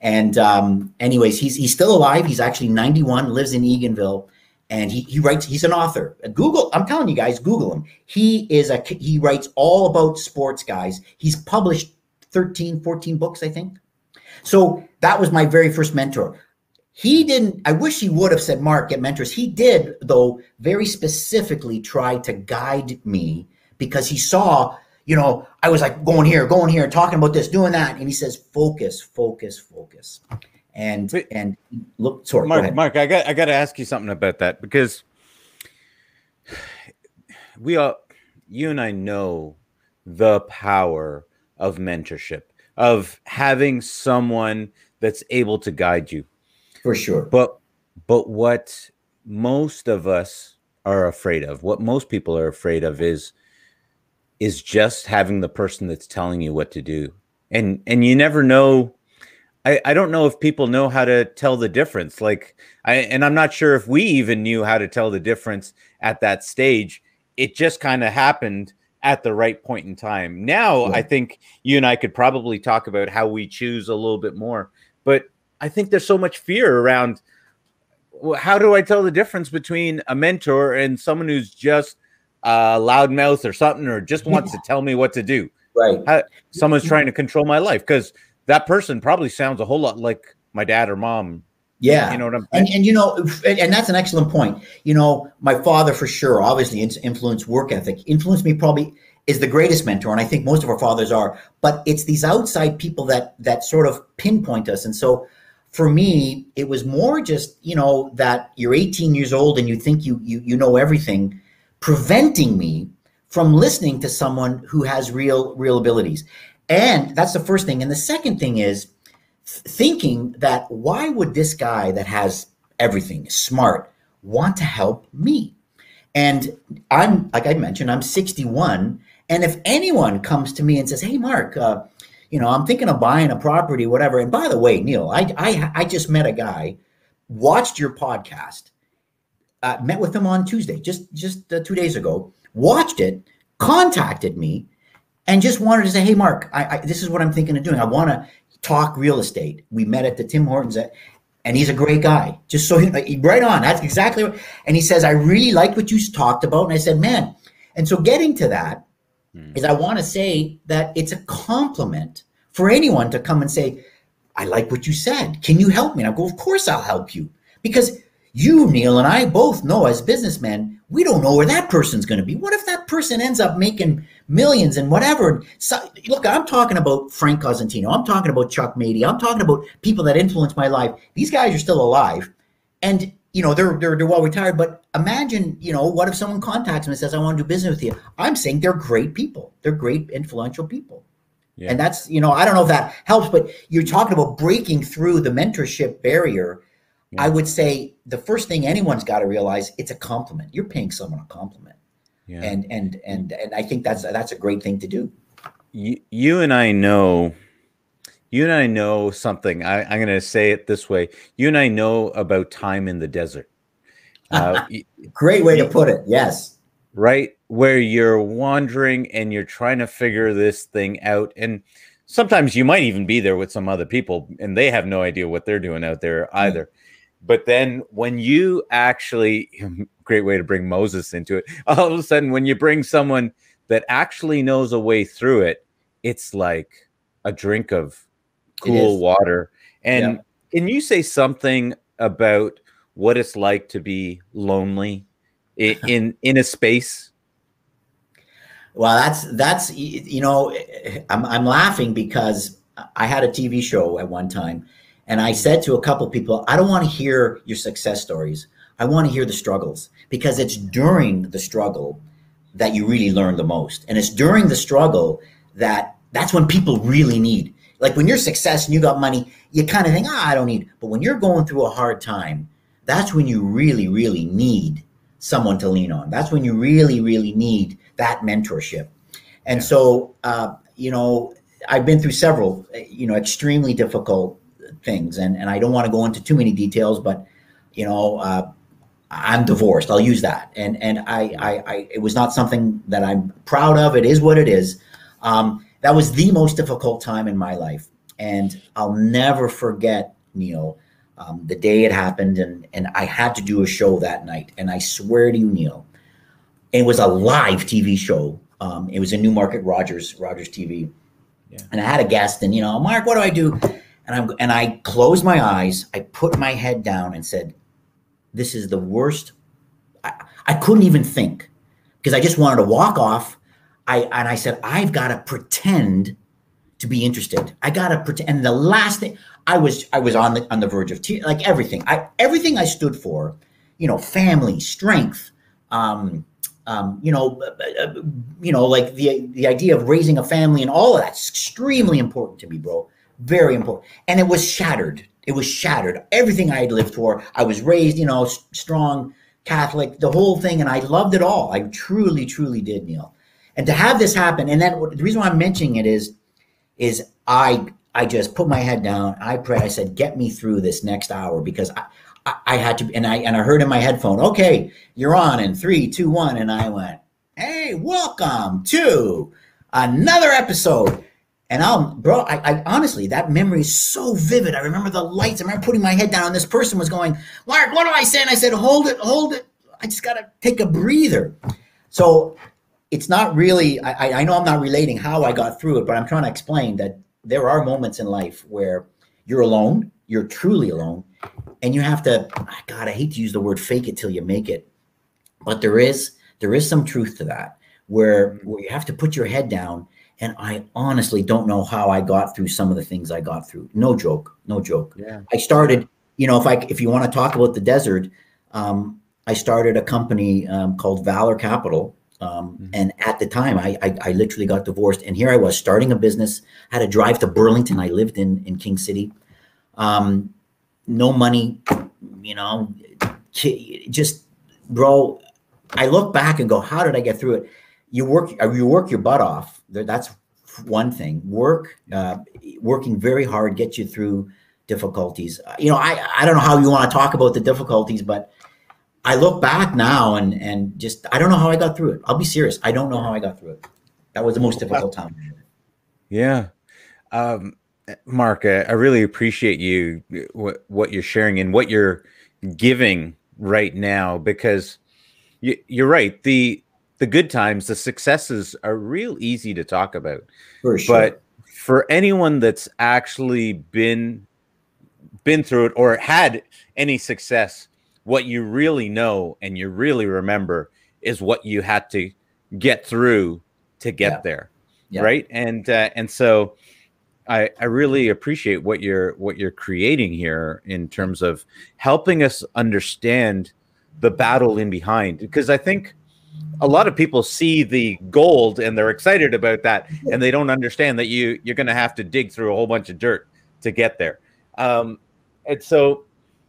And um, anyways, he's he's still alive. He's actually 91, lives in Eganville and he, he writes he's an author google i'm telling you guys google him he is a he writes all about sports guys he's published 13 14 books i think so that was my very first mentor he didn't i wish he would have said mark get mentors. He did though very specifically try to guide me because he saw you know i was like going here going here talking about this doing that. And he says focus focus focus. And Wait, and look sorry mark mark i got i got to ask you something about that because we all you and i know the power of mentorship of having someone that's able to guide you for sure but but what most of us are afraid of what most people are afraid of is is just having the person that's telling you what to do and and you never know I, I don't know if people know how to tell the difference. Like I and I'm not sure if we even knew how to tell the difference at that stage. It just kind of happened at the right point in time. Now yeah. I think you and I could probably talk about how we choose a little bit more. But I think there's so much fear around how do I tell the difference between a mentor and someone who's just a loudmouth or something or just wants yeah. to tell me what to do? Right. How, someone's trying to control my life because that person probably sounds a whole lot like my dad or mom Yeah, you know what I'm and, and you know, and that's an excellent point. You know, my father for sure, obviously influenced work ethic, influenced me probably is the greatest mentor, and I think most of our fathers are. But it's these outside people that that sort of pinpoint us, and so for me, it was more just you know that you're 18 years old and you think you you you know everything, preventing me from listening to someone who has real real abilities, and that's the first thing. And the second thing is thinking that why would this guy that has everything smart want to help me? And I'm like I mentioned, I'm 61, and if anyone comes to me and says, "Hey, Mark," uh, you know, I'm thinking of buying a property, whatever. And by the way, Neil, I I, I just met a guy, watched your podcast, uh, met with him on Tuesday, just just uh, two days ago, watched it, contacted me, and just wanted to say, hey, Mark, I, I this is what I'm thinking of doing. I want to talk real estate. We met at the Tim Hortons at, and he's a great guy. Just so he, right on. That's exactly what. And he says, I really like what you talked about. And I said, man. And so getting to that, is I want to say that it's a compliment for anyone to come and say, I like what you said. Can you help me? And I go, Of course I'll help you. Because you, Neil, and I both know as businessmen, we don't know where that person's going to be. What if that person ends up making millions and whatever? So, look, I'm talking about Frank Cosentino. I'm talking about Chuck Mady. I'm talking about people that influenced my life. These guys are still alive. And you know they're, they're they're well retired but imagine you know what if someone contacts them and says i want to do business with you? I'm saying they're great people. They're great influential people. Yeah. and that's you know i don't know if that helps but you're talking about breaking through the mentorship barrier. Yeah. i would say the first thing anyone's got to realize it's a compliment. You're paying someone a compliment. Yeah. and and and and i think that's that's a great thing to do. You, you and i know you and I know something. I, am going to say it this way. You and I know about time in the desert. Uh, Great way to put it. Yes. Right. Where you're wandering and you're trying to figure this thing out. And sometimes you might even be there with some other people and they have no idea what they're doing out there hmm. either. Mm. But then when you actually, great way to bring Moses into it, all of a sudden, when you bring someone that actually knows a way through it, it's like a drink of cool water. And yeah. can you say something about what it's like to be lonely in in, in a space? Well, that's that's you know, I'm I'm laughing because I had a TV show at one time, and I said to a couple people, I don't want to hear your success stories. I want to hear the struggles because it's during the struggle that you really learn the most, and it's during the struggle that that's when people really need like when you're success and you got money, you kind of think, ah, I don't need. But when you're going through a hard time, that's when you really, really need someone to lean on. That's when you really, really need that mentorship. And yeah. so, uh, you know, I've been through several, you know, extremely difficult things, and and I don't want to go into too many details, but you know, uh, I'm divorced. I'll use that, and and I, I, I, it was not something that I'm proud of. It is what it is. Um, that was the most difficult time in my life. And I'll never forget, Neil, um, the day it happened. And, and I had to do a show that night. And I swear to you, Neil, it was a live TV show. Um, it was in Newmarket Rogers, Rogers TV. Yeah. And I had a guest, and you know, Mark, what do I do? And I'm and I closed my eyes, I put my head down and said, This is the worst. I, I couldn't even think because I just wanted to walk off I and I said, I've got to pretend to be interested. I got to pretend. And the last thing I was, I was on the on the verge of tears, like everything. I everything I stood for, you know, family, strength, um, um, you know, uh, uh, you know, like the the idea of raising a family and all of that's extremely important to me, bro. Very important. And it was shattered. It was shattered. Everything I had lived for. I was raised, you know, strong Catholic, the whole thing, and I loved it all. I truly, truly did, Neil. And to have this happen, and then the reason why I'm mentioning it is, is I I just put my head down. I pray. I said, "Get me through this next hour," because I, I, I had to. And I and I heard in my headphone, "Okay, you're on in three, two, one, and I went, "Hey, welcome to another episode." And I'll, bro, I, I, honestly, that memory is so vivid. I remember the lights. I remember putting my head down, and this person was going, Mark, what do I say? And I said, hold it, hold it. I just got to take a breather. So it's not really I, I know i'm not relating how i got through it but i'm trying to explain that there are moments in life where you're alone you're truly alone and you have to. God, I hate to use the word "fake it till you make it," but there is there is some truth to that, where Mm-hmm. where you have to put your head down. And I honestly don't know how I got through some of the things I got through. No joke, no joke. Yeah. I started, you know, if I if you want to talk about the desert, um, I started a company um, called Valor Capital, um, Mhm. and at the time, I, I I literally got divorced, and here I was starting a business. Had to drive to Burlington. I lived in in King City. Um, no money, you know, just bro. I look back and go, how did I get through it? You work, uh, you work your butt off. That's one thing. Work, uh, working very hard gets you through difficulties. Uh, You know, I I don't know how you want to talk about the difficulties, but I look back now and and just I don't know how I got through it. I'll be serious. I don't know how I got through it. That was the most difficult time. Yeah. Um, Mark, I, I really appreciate you what, what you're sharing and what you're giving right now because you, you're right. The the good times, the successes are real easy to talk about. For sure. But for anyone that's actually been been through it or had any success, what you really know and you really remember is what you had to get through to get Yeah. there Yeah. right and uh, and so I, I really appreciate what you're what you're creating here in terms of helping us understand the battle in behind because I think a lot of people see the gold and they're excited about that and they don't understand that you you're going to have to dig through a whole bunch of dirt to get there um and so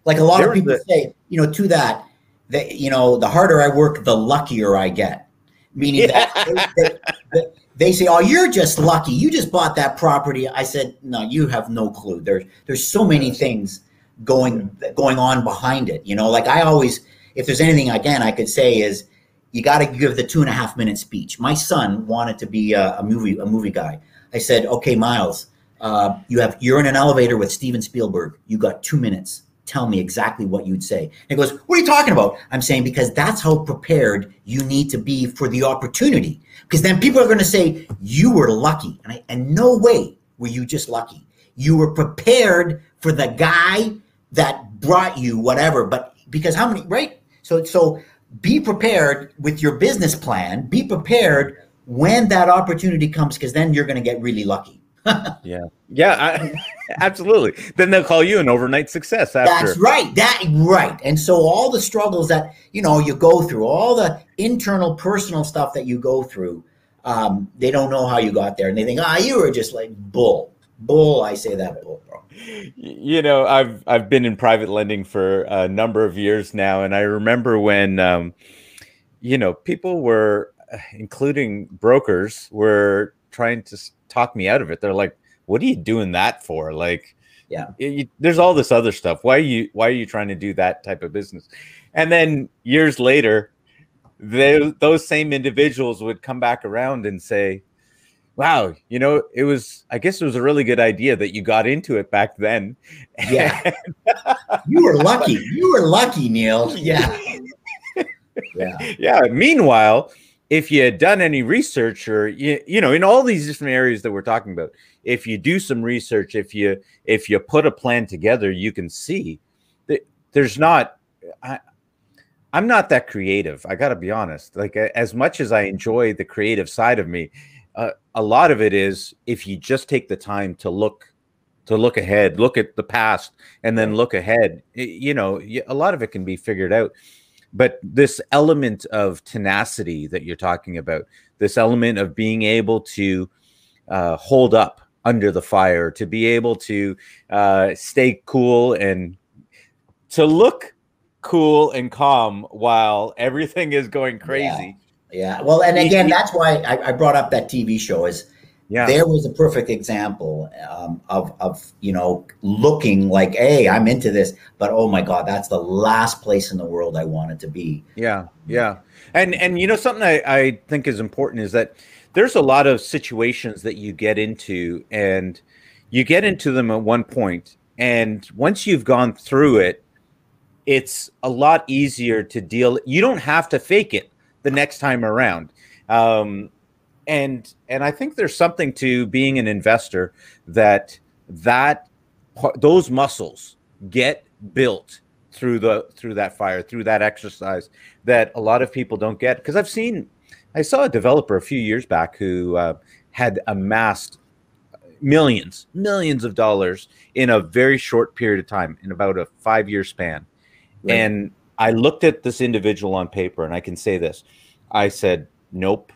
like a lot There of people a- say, you know, to that, that you know, the harder I work, the luckier I get. Meaning that they, they, they- they say, "Oh, you're just lucky. You just bought that property." I said, "No, you have no clue. There's there's so many things going going on behind it. You know, like I always, if there's anything again I could say is, you got to give the two and a half minute speech. My son wanted to be a, a movie a movie guy. I said, "Okay, Miles, uh, you have you're in an elevator with Steven Spielberg. You got two minutes. Tell me exactly what you'd say." And he goes, "What are you talking about?" I'm saying because that's how prepared you need to be for the opportunity. Because then people are going to say you were lucky, and I, and no way were you just lucky. You were prepared for the guy that brought you whatever. But because how many right? So so be prepared with your business plan. Be prepared when that opportunity comes, because then you're going to get really lucky. Yeah yeah I, absolutely then they'll call you an overnight success after That's right. That right. And so all the struggles that you know you go through, all the internal personal stuff that you go through, um, they don't know how you got there, and they think, ah, you were just like bull, bull. I say that bull, bro. you know i've i've been in private lending for a number of years now and i remember when um you know people were uh, including brokers were trying to talk me out of it they're like what are you doing that for like Yeah. y- you- there's all this other stuff why are you why are you trying to do that type of business and then years later they, those same individuals would come back around and say wow you know it was i guess it was a really good idea that you got into it back then Yeah. You were lucky. You were lucky, Neil. Yeah. Yeah. yeah meanwhile if you had done any research or you, you know in all these different areas that we're talking about if you do some research if you if you put a plan together you can see that there's not i i'm not that creative. I gotta be honest. Like as much as i enjoy the creative side of me uh, a lot of it is if you just take the time to look to look ahead look at the past and then look ahead you know a lot of it can be figured out but this element of tenacity that you're talking about this element of being able to uh, hold up under the fire to be able to uh, stay cool and to look cool and calm while everything is going crazy Yeah. Well, and again, that's why I, I brought up that TV show is yeah there was a perfect example um, of of you know looking like, hey, I'm into this, but oh my god, that's the last place in the world I wanted to be. Yeah, yeah, and and you know something I, I think is important is that there's a lot of situations that you get into, and you get into them at one point, and once you've gone through it, it's a lot easier to deal. You don't have to fake it the next time around, um, and and I think there's something to being an investor that that those muscles get built through the through that fire, through that exercise that a lot of people don't get. Because I've seen, I saw a developer a few years back who uh, had amassed millions, millions of dollars in a very short period of time, in about a five year span. Right. And I looked at this individual on paper, and I can say this: I said, "Nope,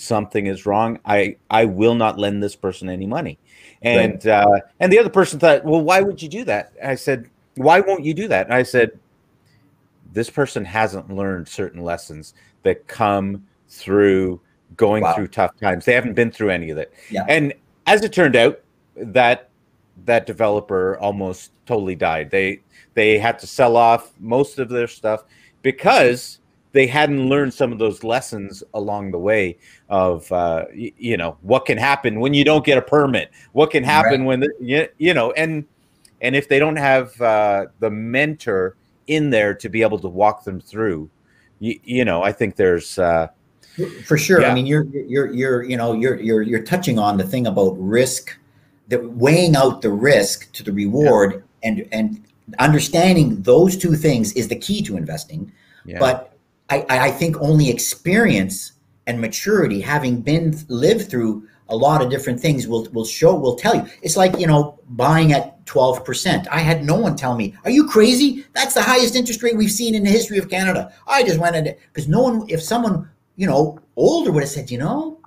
something is wrong. I I will not lend this person any money." And right. uh, and the other person thought, "Well, why would you do that?" I said, "Why won't you do that?" And I said, "This person hasn't learned certain lessons that come through going wow. through tough times. They haven't been through any of it." Yeah. And as it turned out, that that developer almost totally died. They they had to sell off most of their stuff because they hadn't learned some of those lessons along the way of uh, y- you know what can happen when you don't get a permit what can happen right. when the, you, you know and and if they don't have uh, the mentor in there to be able to walk them through you, you know i think there's uh, for sure yeah. i mean you're you're you're you know you're you're you're touching on the thing about risk that weighing out the risk to the reward yeah. and and understanding those two things is the key to investing yeah. but I, I think only experience and maturity, having been lived through a lot of different things, will will show will tell you. It's like you know buying at twelve percent. I had no one tell me, "Are you crazy? That's the highest interest rate we've seen in the history of Canada." I just went at it because no one, if someone you know older would have said, "You know,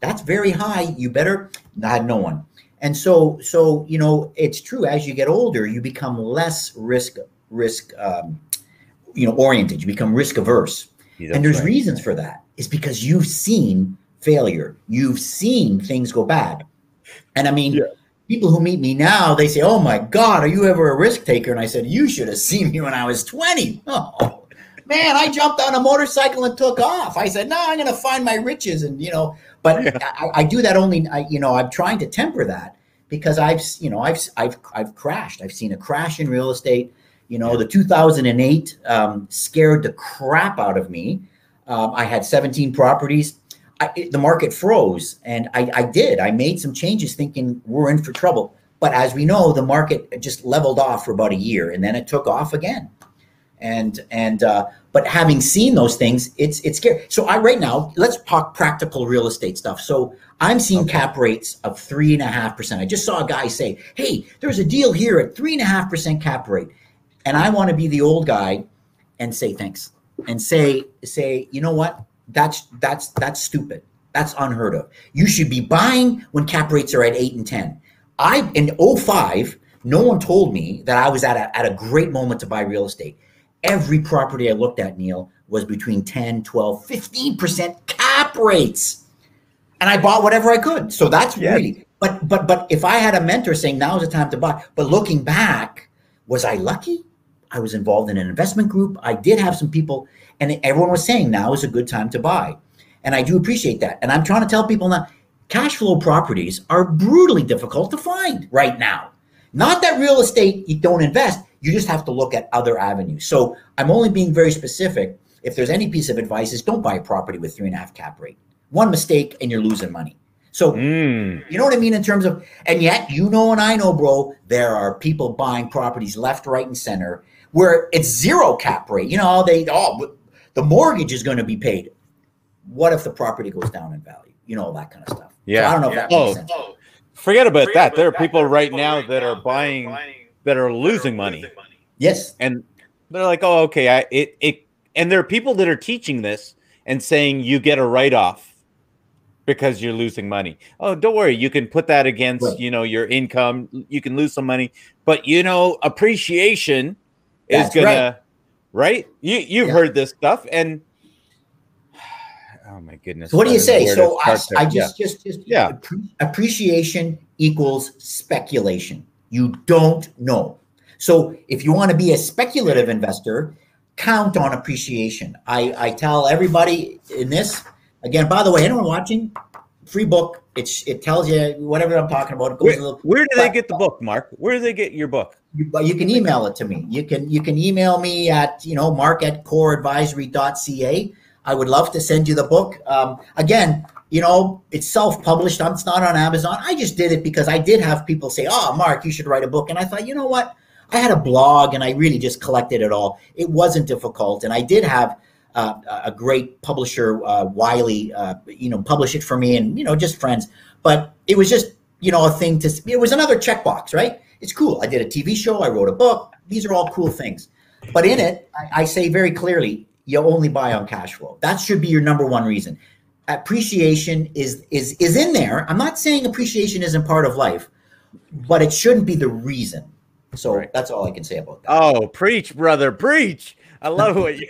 that's very high. You better." I had no one, and so so you know it's true. As you get older, you become less risk risk. Um, you know oriented. You become risk averse and there's right. reasons for that. Is because you've seen failure. You've seen things go bad. And i mean yeah. people who meet me now they say oh my god are you ever a risk taker? And i said you should have seen me when i was 20 oh man i jumped on a motorcycle and took off. I said no i'm going to find my riches and you know. But yeah. I, I, do that only I, you know i'm trying to temper that because i've you know i've i've i've crashed. I've seen a crash in real estate you know, the 2008 um, scared the crap out of me. Um, I had 17 properties. I, it, the market froze, and I, I did. I made some changes, thinking we're in for trouble. But as we know, the market just leveled off for about a year, and then it took off again. And and uh, but having seen those things, it's it's scary. So I right now, let's talk practical real estate stuff. So I'm seeing okay. cap rates of three and a half percent. I just saw a guy say, "Hey, there's a deal here at three and a half percent cap rate." And I want to be the old guy and say thanks and say say you know what? That's that's that's stupid. That's unheard of. You should be buying when cap rates are at 8 and 10 i in 05 no one told me that i was at a, at a great moment to buy real estate. Every property i looked at neil was between 10 12 15% cap rates. And i bought whatever i could. So that's yes. really but but but if i had a mentor saying now is the time to buy but looking back was i lucky I was involved in an investment group. I did have some people, and everyone was saying now is a good time to buy. And I do appreciate that. And I'm trying to tell people now cash flow properties are brutally difficult to find right now. Not that real estate you don't invest, you just have to look at other avenues. So I'm only being very specific. If there's any piece of advice, is don't buy a property with three and a half cap rate. One mistake and you're losing money. So mm. you know what I mean in terms of, and yet you know and I know, bro, there are people buying properties left, right, and center where it's zero cap rate. You know, they oh the mortgage is going to be paid. What if the property goes down in value? You know, all that kind of stuff. Yeah. So I don't know if that makes oh, sense. Oh. Forget about Forget that. About there are people right now that are buying that are losing money. Yes. And they're like, oh, okay, I it it and there are people that are teaching this and saying you get a write off because you're losing money. Oh, don't worry, you can put that against, right. you know, your income. You can lose some money, but you know, appreciation is gonna right. right? You you've yeah. heard this stuff and oh my goodness. So what do you say? So I, I just, yeah. just just yeah. Appreciation equals speculation. You don't know. So if you want to be a speculative investor, count on appreciation. I, I tell everybody in this again. By the way, anyone watching, free book. It's it tells you whatever I'm talking about. It goes where, little, where do they get the book, Mark? Where do they get your book? You, you can email it to me. You can you can email me at you know mark at coreadvisory.ca. I would love to send you the book. Um, again, you know, it's self-published. It's not on Amazon. I just did it because I did have people say, "Oh, Mark, you should write a book," and I thought, you know what? I had a blog and I really just collected it all. It wasn't difficult, and I did have uh, a great publisher, uh, Wiley, uh, you know, publish it for me, and you know, just friends. But it was just you know a thing to. It was another checkbox, right? It's cool. I did a TV show. I wrote a book. These are all cool things. But in it, I, I say very clearly, you only buy on cash flow. That should be your number one reason. Appreciation is is is in there. I'm not saying appreciation isn't part of life, but it shouldn't be the reason. So right. that's all I can say about that. Oh, preach, brother, preach. I love what you're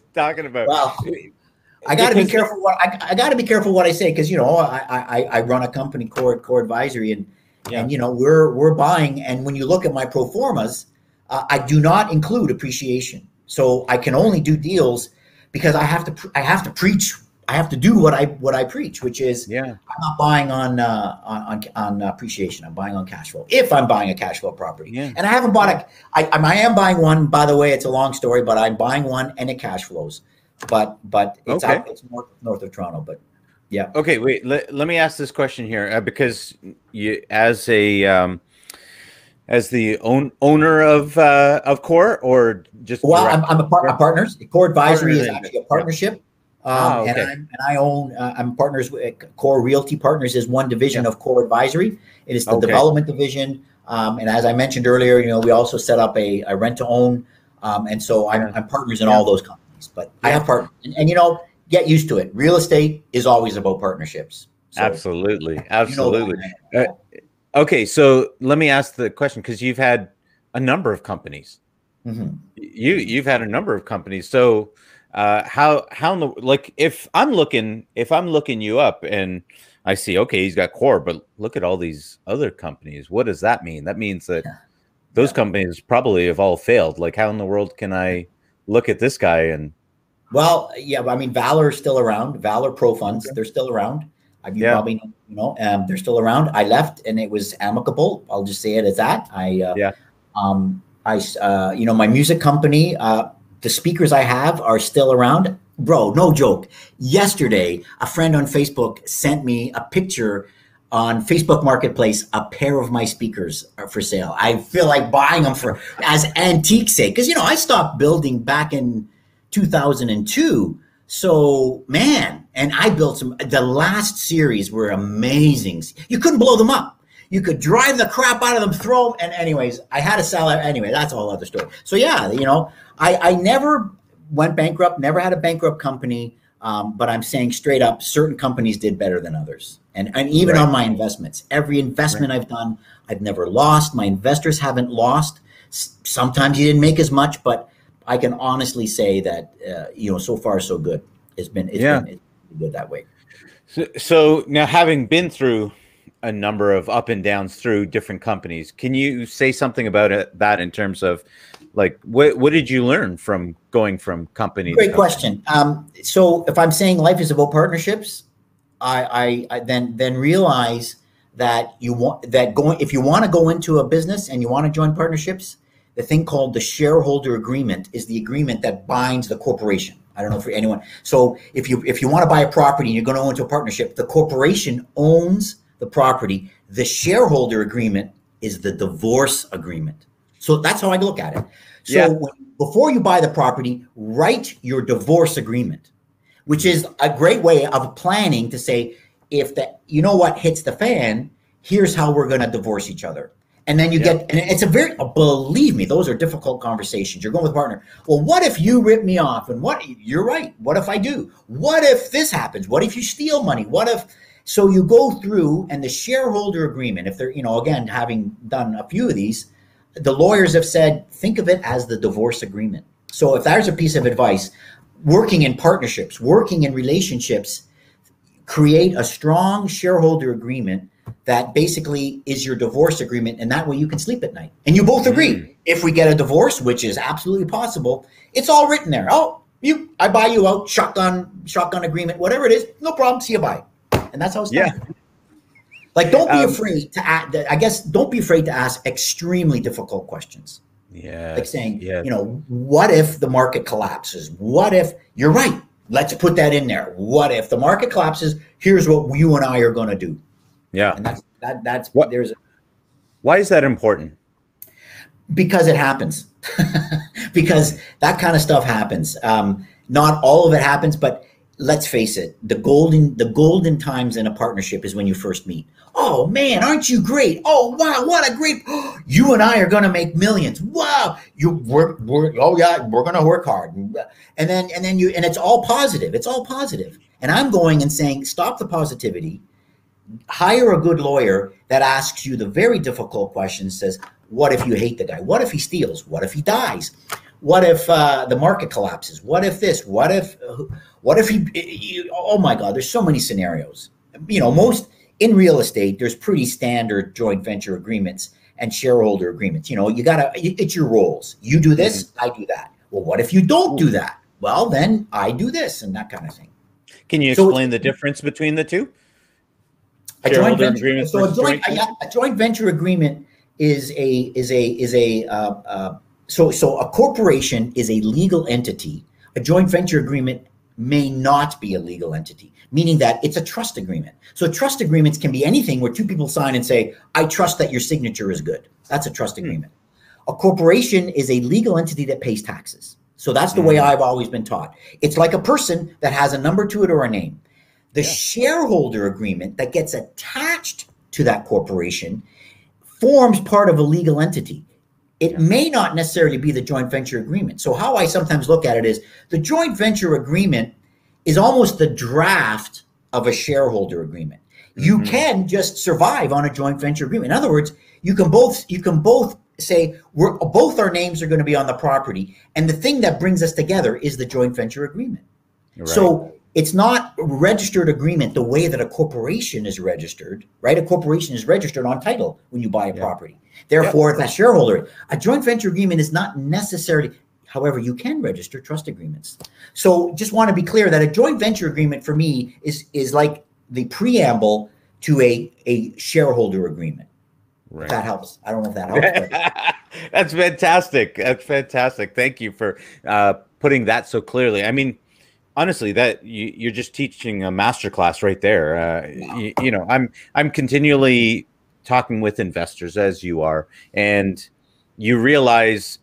talking about. Well, I got to be careful what I, I got to be careful what I say because you know I, I I run a company core core advisory and yeah. and you know we're we're buying and when you look at my pro formas, uh, I do not include appreciation. So I can only do deals because I have to I have to preach I have to do what I what I preach, which is yeah. I'm not buying on uh, on on, appreciation. I'm buying on cash flow. If I'm buying a cash flow property, yeah. and I haven't bought a, I, I am I am buying one. By the way, it's a long story, but I'm buying one and it cash flows. But but it's okay. out, it's north north of Toronto. But yeah. Okay, wait. Let, let me ask this question here uh, because you as a um, as the own, owner of uh, of Core or just well, I'm, I'm a, par- a partners. Core Advisory is actually a partnership. Um, oh, okay. and, and I own, uh, I'm partners with Core Realty Partners is one division yeah. of Core Advisory. It is the okay. development division. Um, and as I mentioned earlier, you know, we also set up a, a rent to own. Um, and so I'm, I'm partners in yeah. all those companies, but yeah. I have partners and, and, you know, get used to it. Real estate is always about partnerships. So, absolutely. Absolutely. You know uh, okay. So let me ask the question because you've had a number of companies. Mm-hmm. You, you've had a number of companies. So, uh, how how in the like if I'm looking if I'm looking you up and I see okay he's got core, but look at all these other companies. What does that mean? That means that yeah. those yeah. companies probably have all failed. Like how in the world can I look at this guy and? Well, yeah, I mean Valor is still around. Valor Pro Funds, okay. they're still around. You yeah. probably you know um, they're still around. I left and it was amicable. I'll just say it as that. I uh, yeah. Um, I uh, you know my music company. Uh, the speakers I have are still around. Bro, no joke. Yesterday, a friend on Facebook sent me a picture on Facebook Marketplace a pair of my speakers are for sale. I feel like buying them for as antique sake because you know I stopped building back in 2002. So man, and I built some. The last series were amazing. You couldn't blow them up. You could drive the crap out of them, throw them, and anyways, I had to sell it anyway. That's a whole other story. So yeah, you know, I, I never went bankrupt, never had a bankrupt company. Um, but I'm saying straight up, certain companies did better than others. And, and even right. on my investments, every investment right. I've done, I've never lost. My investors haven't lost. S- sometimes you didn't make as much, but I can honestly say that, uh, you know, so far so good. It's been, it's yeah. been it's been good that way. So, so now having been through a number of up and downs through different companies, can you say something about it, that in terms of like what what did you learn from going from company great company? question. Um, so if i'm saying life is about partnerships I, I, I then then realize that you want that going if you want to go into a business and you want to join partnerships the thing called the shareholder agreement is the agreement that binds the corporation. I don't know for anyone so if you if you want to buy a property and you're going to go into a partnership the corporation owns the property the shareholder agreement is the divorce agreement so that's how I look at it. So yeah. when, before you buy the property, write your divorce agreement, which is a great way of planning to say, if the you know what hits the fan, here's how we're going to divorce each other. And then you yeah. get, and it's a very, believe me, those are difficult conversations. You're going with a partner. Well, what if you rip me off? And what, you're right. What if I do? What if this happens? What if you steal money? What if, so you go through and the shareholder agreement, if they're, you know, again, having done a few of these, the lawyers have said think of it as the divorce agreement. So if there's a piece of advice, working in partnerships, working in relationships, create a strong shareholder agreement that basically is your divorce agreement and that way you can sleep at night and you both agree mm. if we get a divorce which is absolutely possible it's all written there oh you i buy you out shotgun shotgun agreement whatever it is no problem see you bye and that's how it's done yeah like, don't be um, afraid to ask. I guess don't be afraid to ask extremely difficult questions. Yeah. Like saying, you know, what if the market collapses? What if you're right? Let's put that in there. What if the market collapses? Here's what you and I are going to do. Yeah. And that's that. That's what there's. A, why is that important? because it happens. because that kind of stuff happens. Um, not all of it happens, but let's face it, the golden the golden times in a partnership is when you first meet. Oh man, aren't you great? Oh wow, what a great! You and I are to make millions. Wow, you work. We're, oh yeah, we're to work hard. And then and then you and it's all positive. It's all positive. And I'm going and saying, stop the positivity. Hire a good lawyer that asks you the very difficult questions. Says, what if you hate the guy? What if he steals? What if he dies? What if uh, the market collapses? What if this? What if? What if he, he? Oh my God! There's so many scenarios. You know, most in real estate, there's pretty standard joint venture agreements and shareholder agreements. You know, you gotta. It's your roles. You do this, mm-hmm. I do that. Well, what if you don't do that? Well, then I do this and that kind of thing. Can you explain so, the difference between the two? A joint venture. So a joint, joint a, a joint venture agreement is a is a is a uh, uh, so so a corporation is a legal entity. A joint venture agreement may not be a legal entity, meaning that it's a trust agreement. So trust agreements can be anything where two people sign and say, "I trust that your signature is good." That's a trust hmm. agreement. A corporation is a legal entity that pays taxes. So that's the mm. way hmm. I've always been taught. It's like a person that has a number to it or a name. The yeah. shareholder agreement that gets attached to that corporation forms part of a legal entity. It may not necessarily be the joint venture agreement. So, how I sometimes look at it is the joint venture agreement is almost the draft of a shareholder agreement. You mm-hmm. can just survive on a joint venture agreement. In other words, you can both you can both say we're both our names are going to be on the property, and the thing that brings us together is the joint venture agreement. Right. So it's not registered agreement the way that a corporation is registered, right? A corporation is registered on title when you buy a yeah. property. Therefore, yeah. it's a shareholder. A joint venture agreement is not necessarily, however, you can register trust agreements. So just want to be clear that a joint venture agreement for me is is like the preamble to a, a shareholder agreement. Right. that helps. I don't know if that helps. That's fantastic. That's fantastic. Thank you for uh, putting that so clearly. I mean, honestly that you, are just teaching a master class right there uh, you, you, know i'm i'm continually talking with investors as you are and you realize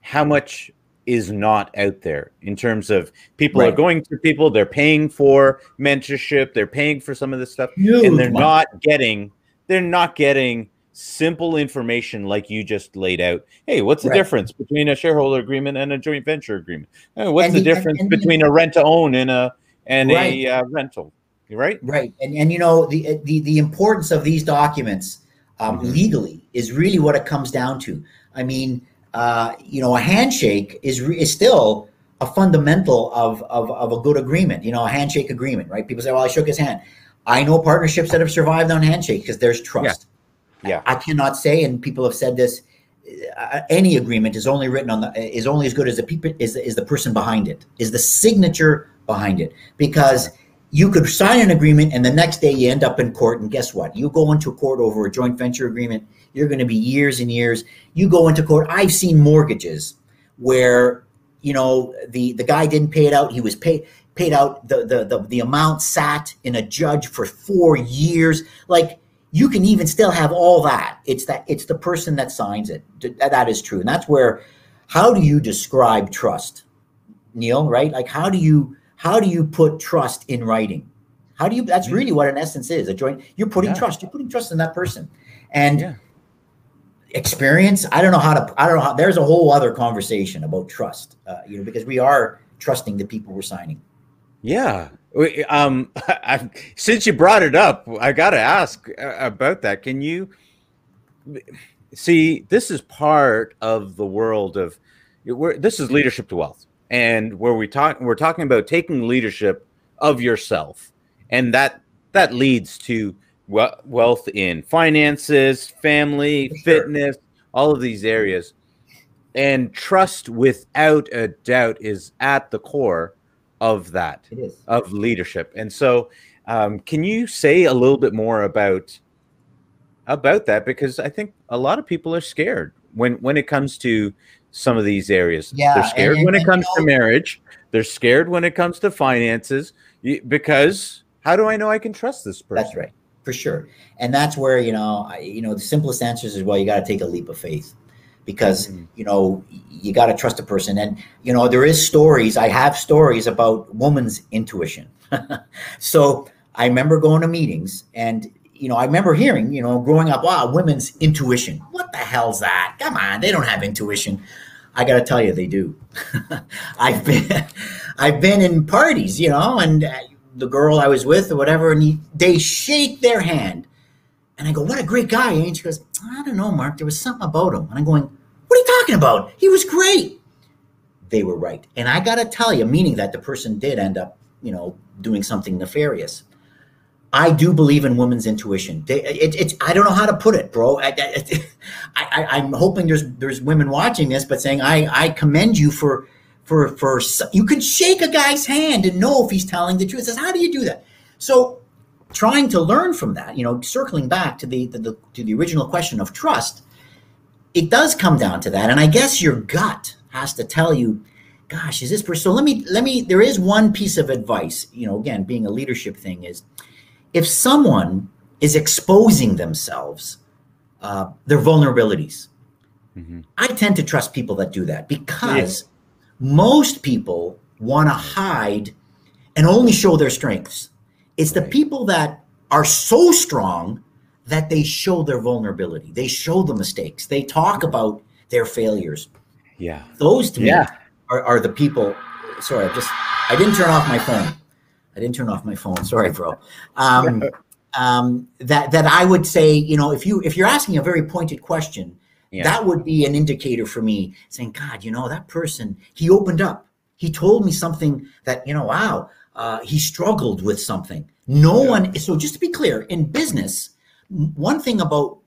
how much is not out there in terms of people right. are going to people they're paying for mentorship they're paying for some of this stuff Huge and they're money. not getting they're not getting simple information like you just laid out. Hey, what's the right. difference between a shareholder agreement and a joint venture agreement? Hey, what's and the, the difference and, and between the, a rent to own and a and right. a uh, rental? Right, right, and and you know the the the importance of these documents um, mm-hmm. legally is really what it comes down to. I mean, uh, you know, a handshake is is still a fundamental of, of of a good agreement. You know, a handshake agreement, right? People say, "Well, I shook his hand." I know partnerships that have survived on handshake because there's trust. Yeah yeah. I cannot say, and people have said this. Uh, any agreement is only written on the is only as good as the people is is the person behind it is the signature behind it because you could sign an agreement and the next day you end up in court and guess what you go into court over a joint venture agreement you're going to be years and years you go into court i've seen mortgages where you know the the guy didn't pay it out he was paid paid out the the the, the amount sat in a judge for 4 years like you can even still have all that. It's that it's the person that signs it. That is true. And that's where how do you describe trust? Neil, right? Like how do you how do you put trust in writing? How do you that's really what in essence is a joint you're putting yeah. trust, you're putting trust in that person. And yeah. experience, I don't know how to I don't know how there's a whole other conversation about trust. Uh, you know, because we are trusting the people we're signing. Yeah, um, I, since you brought it up, I got to ask uh, about that. Can you see? This is part of the world of this is leadership to wealth, and where we talk, we're talking about taking leadership of yourself, and that that leads to wealth in finances, family, sure. fitness, all of these areas, and trust without a doubt is at the core of that of leadership. And so um, can you say a little bit more about about that? Because i think a lot of people are scared when when it comes to some of these areas. Yeah, they're scared and, when and, it comes you know, to marriage. They're scared when it comes to finances because how do i know i can trust this person? That's right for sure. And that's where you know I, you know the simplest answers is well you got to take a leap of faith because mm. you know you got to trust a person. And you know there is stories i have stories about woman's intuition. So i remember going to meetings and you know i remember hearing you know growing up wow women's intuition what the hell's that? Come on they don't have intuition. I got to tell you they do. I've been i've been in parties you know and uh, the girl i was with or whatever and he, they shake their hand and I go, what a great guy. And she goes, I don't know, Mark. There was something about him. And I'm going, what are you talking about? He was great. They were right. And I got to tell you, meaning that the person did end up, you know, doing something nefarious. I do believe in women's intuition. They, it, it's I don't know how to put it, bro. I, am hoping there's there's women watching this, but saying I I commend you for for for you can shake a guy's hand and know if he's telling the truth. It says how do you do that? So trying to learn from that, you know, circling back to the, the, the, to the original question of trust, it does come down to that. And I guess your gut has to tell you, gosh, is this person? So let me let me. There is one piece of advice, you know, again, being a leadership thing is, if someone is exposing themselves, uh, their vulnerabilities, mm-hmm. I tend to trust people that do that because most people want to hide and only show their strengths. It's the people that are so strong that they show their vulnerability. They show the mistakes. They talk about their failures. Yeah. Those to yeah. me are, are the people. Sorry, I just I didn't turn off my phone. I didn't turn off my phone. Sorry, bro. Um, um, that that I would say, you know, if you if you're asking a very pointed question, yeah. that would be an indicator for me saying, God, you know, that person, he opened up. He told me something that, you know, wow, uh, he struggled with something. No yeah. one. So just to be clear, in business, one thing about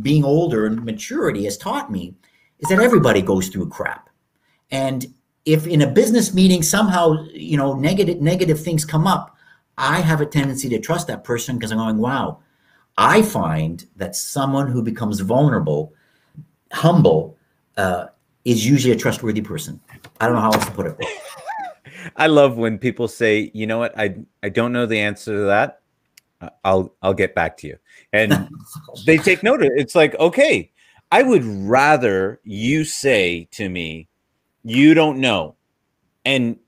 being older and maturity has taught me is that everybody goes through crap, and if in a business meeting somehow you know negative negative things come up, I have a tendency to trust that person because I'm going, wow. I find that someone who becomes vulnerable, humble, uh, is usually a trustworthy person. I don't know how else to put it. I love when people say, "You know what? I I don't know the answer to that. Uh, I'll I'll get back to you." And they take note of it. It's like, "Okay, I would rather you say to me, you don't know." And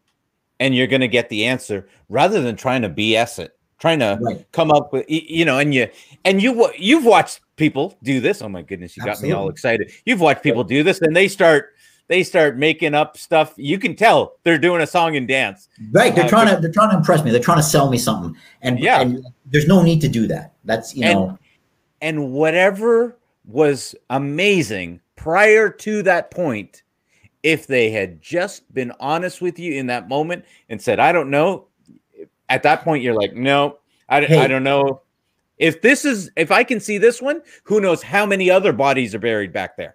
and you're going to get the answer rather than trying to BS it, trying to right. come up with you know, and you and you you've watched people do this. Oh my goodness, you Absolutely. got me all excited. You've watched people do this and they start they start making up stuff. You can tell they're doing a song and dance. Right. They're uh, trying to they're trying to impress me. They're trying to sell me something. And yeah, and there's no need to do that. That's you and, know. And whatever was amazing prior to that point, if they had just been honest with you in that moment and said, I don't know, at that point you're like, no, I, hey. I don't know. If this is if I can see this one, who knows how many other bodies are buried back there?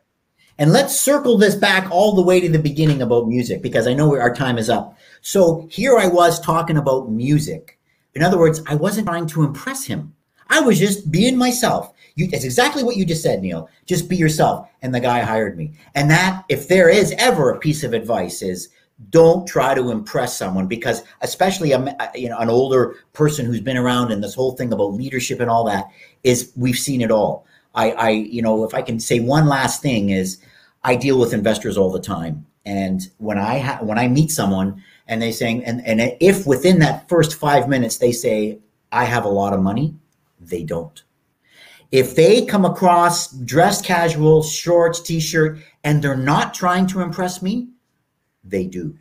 And let's circle this back all the way to the beginning about music because I know our time is up. So here I was talking about music. In other words, I wasn't trying to impress him. I was just being myself. You, exactly what you just said, Neil. Just be yourself. And the guy hired me. And that, if there is ever a piece of advice, is don't try to impress someone because, especially a, you know, an older person who's been around and this whole thing about leadership and all that is we've seen it all. I, I, you know, if I can say one last thing is, I deal with investors all the time, and when I ha- when I meet someone and they saying, and and if within that first five minutes they say, I have a lot of money, they don't. If they come across dressed casual, shorts, t-shirt, and they're not trying to impress me, they do.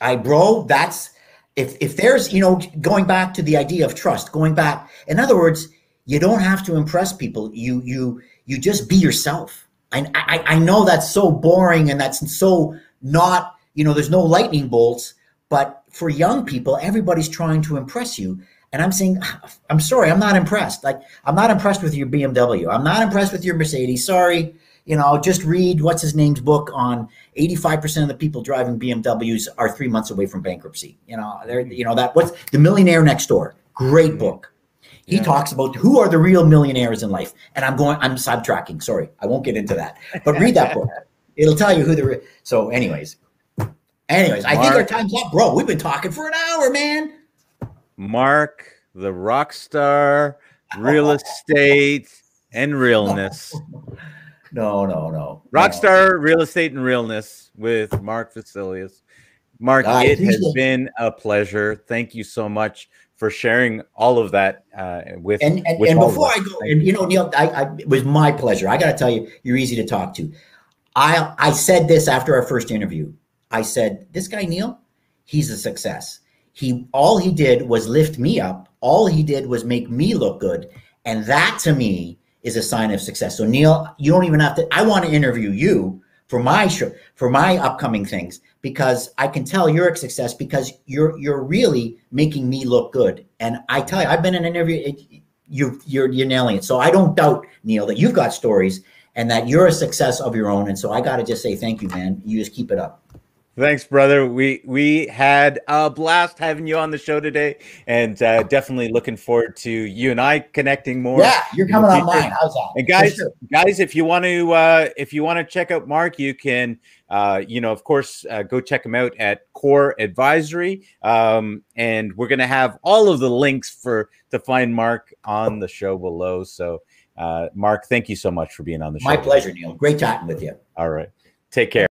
I bro, that's if if there's you know going back to the idea of trust, going back. In other words, you don't have to impress people. You you you just be yourself. I, I I know that's so boring and that's so not you know there's no lightning bolts. But for young people, everybody's trying to impress you. And I'm saying, I'm sorry, I'm not impressed. Like, I'm not impressed with your BMW. I'm not impressed with your Mercedes. Sorry. You know, just read what's his name's book on 85% of the people driving BMWs are three months away from bankruptcy. You know, they're, you know, that what's the millionaire next door. Great mm-hmm. book. He yeah. talks about who are the real millionaires in life. And I'm going, I'm sidetracking. Sorry, I won't get into that. But read that book. It'll tell you who the. Re- so, anyways, anyways, Mark, I think our time's up, bro. We've been talking for an hour, man. Mark, the rock star, real estate, and realness. no, no, no. Rockstar Real Estate and Realness with Mark Vosylius. Mark, I it has appreciate- been a pleasure. Thank you so much for sharing all of that uh, with. And and, with and before. I go, and you know, Neil, I, I it was my pleasure. I got to tell you, you're easy to talk to. I I said this after our first interview. I said, this guy Neil, he's a success. He all he did was lift me up. All he did was make me look good, and that to me is a sign of success. So Neil, you don't even have to. I want to interview you for my show, for my upcoming things, because I can tell you're a success because you're you're really making me look good. And I tell you, I've been in an interview. It, you you're you're nailing it. So I don't doubt Neil that you've got stories and that you're a success of your own. And so I got to just say thank you, man. You just keep it up. Thanks, brother. We we had a blast having you on the show today, and uh, definitely looking forward to you and I connecting more. Yeah, you're coming on future. mine. How's that? And guys, sure. guys, if you want to, uh, if you want to check out Mark, you can, uh, you know, of course, uh, go check him out at Core Advisory, um, and we're gonna have all of the links for to find Mark on the show below. So, uh, Mark, thank you so much for being on the show. my pleasure, Neil. Great chatting with you. All right, take care.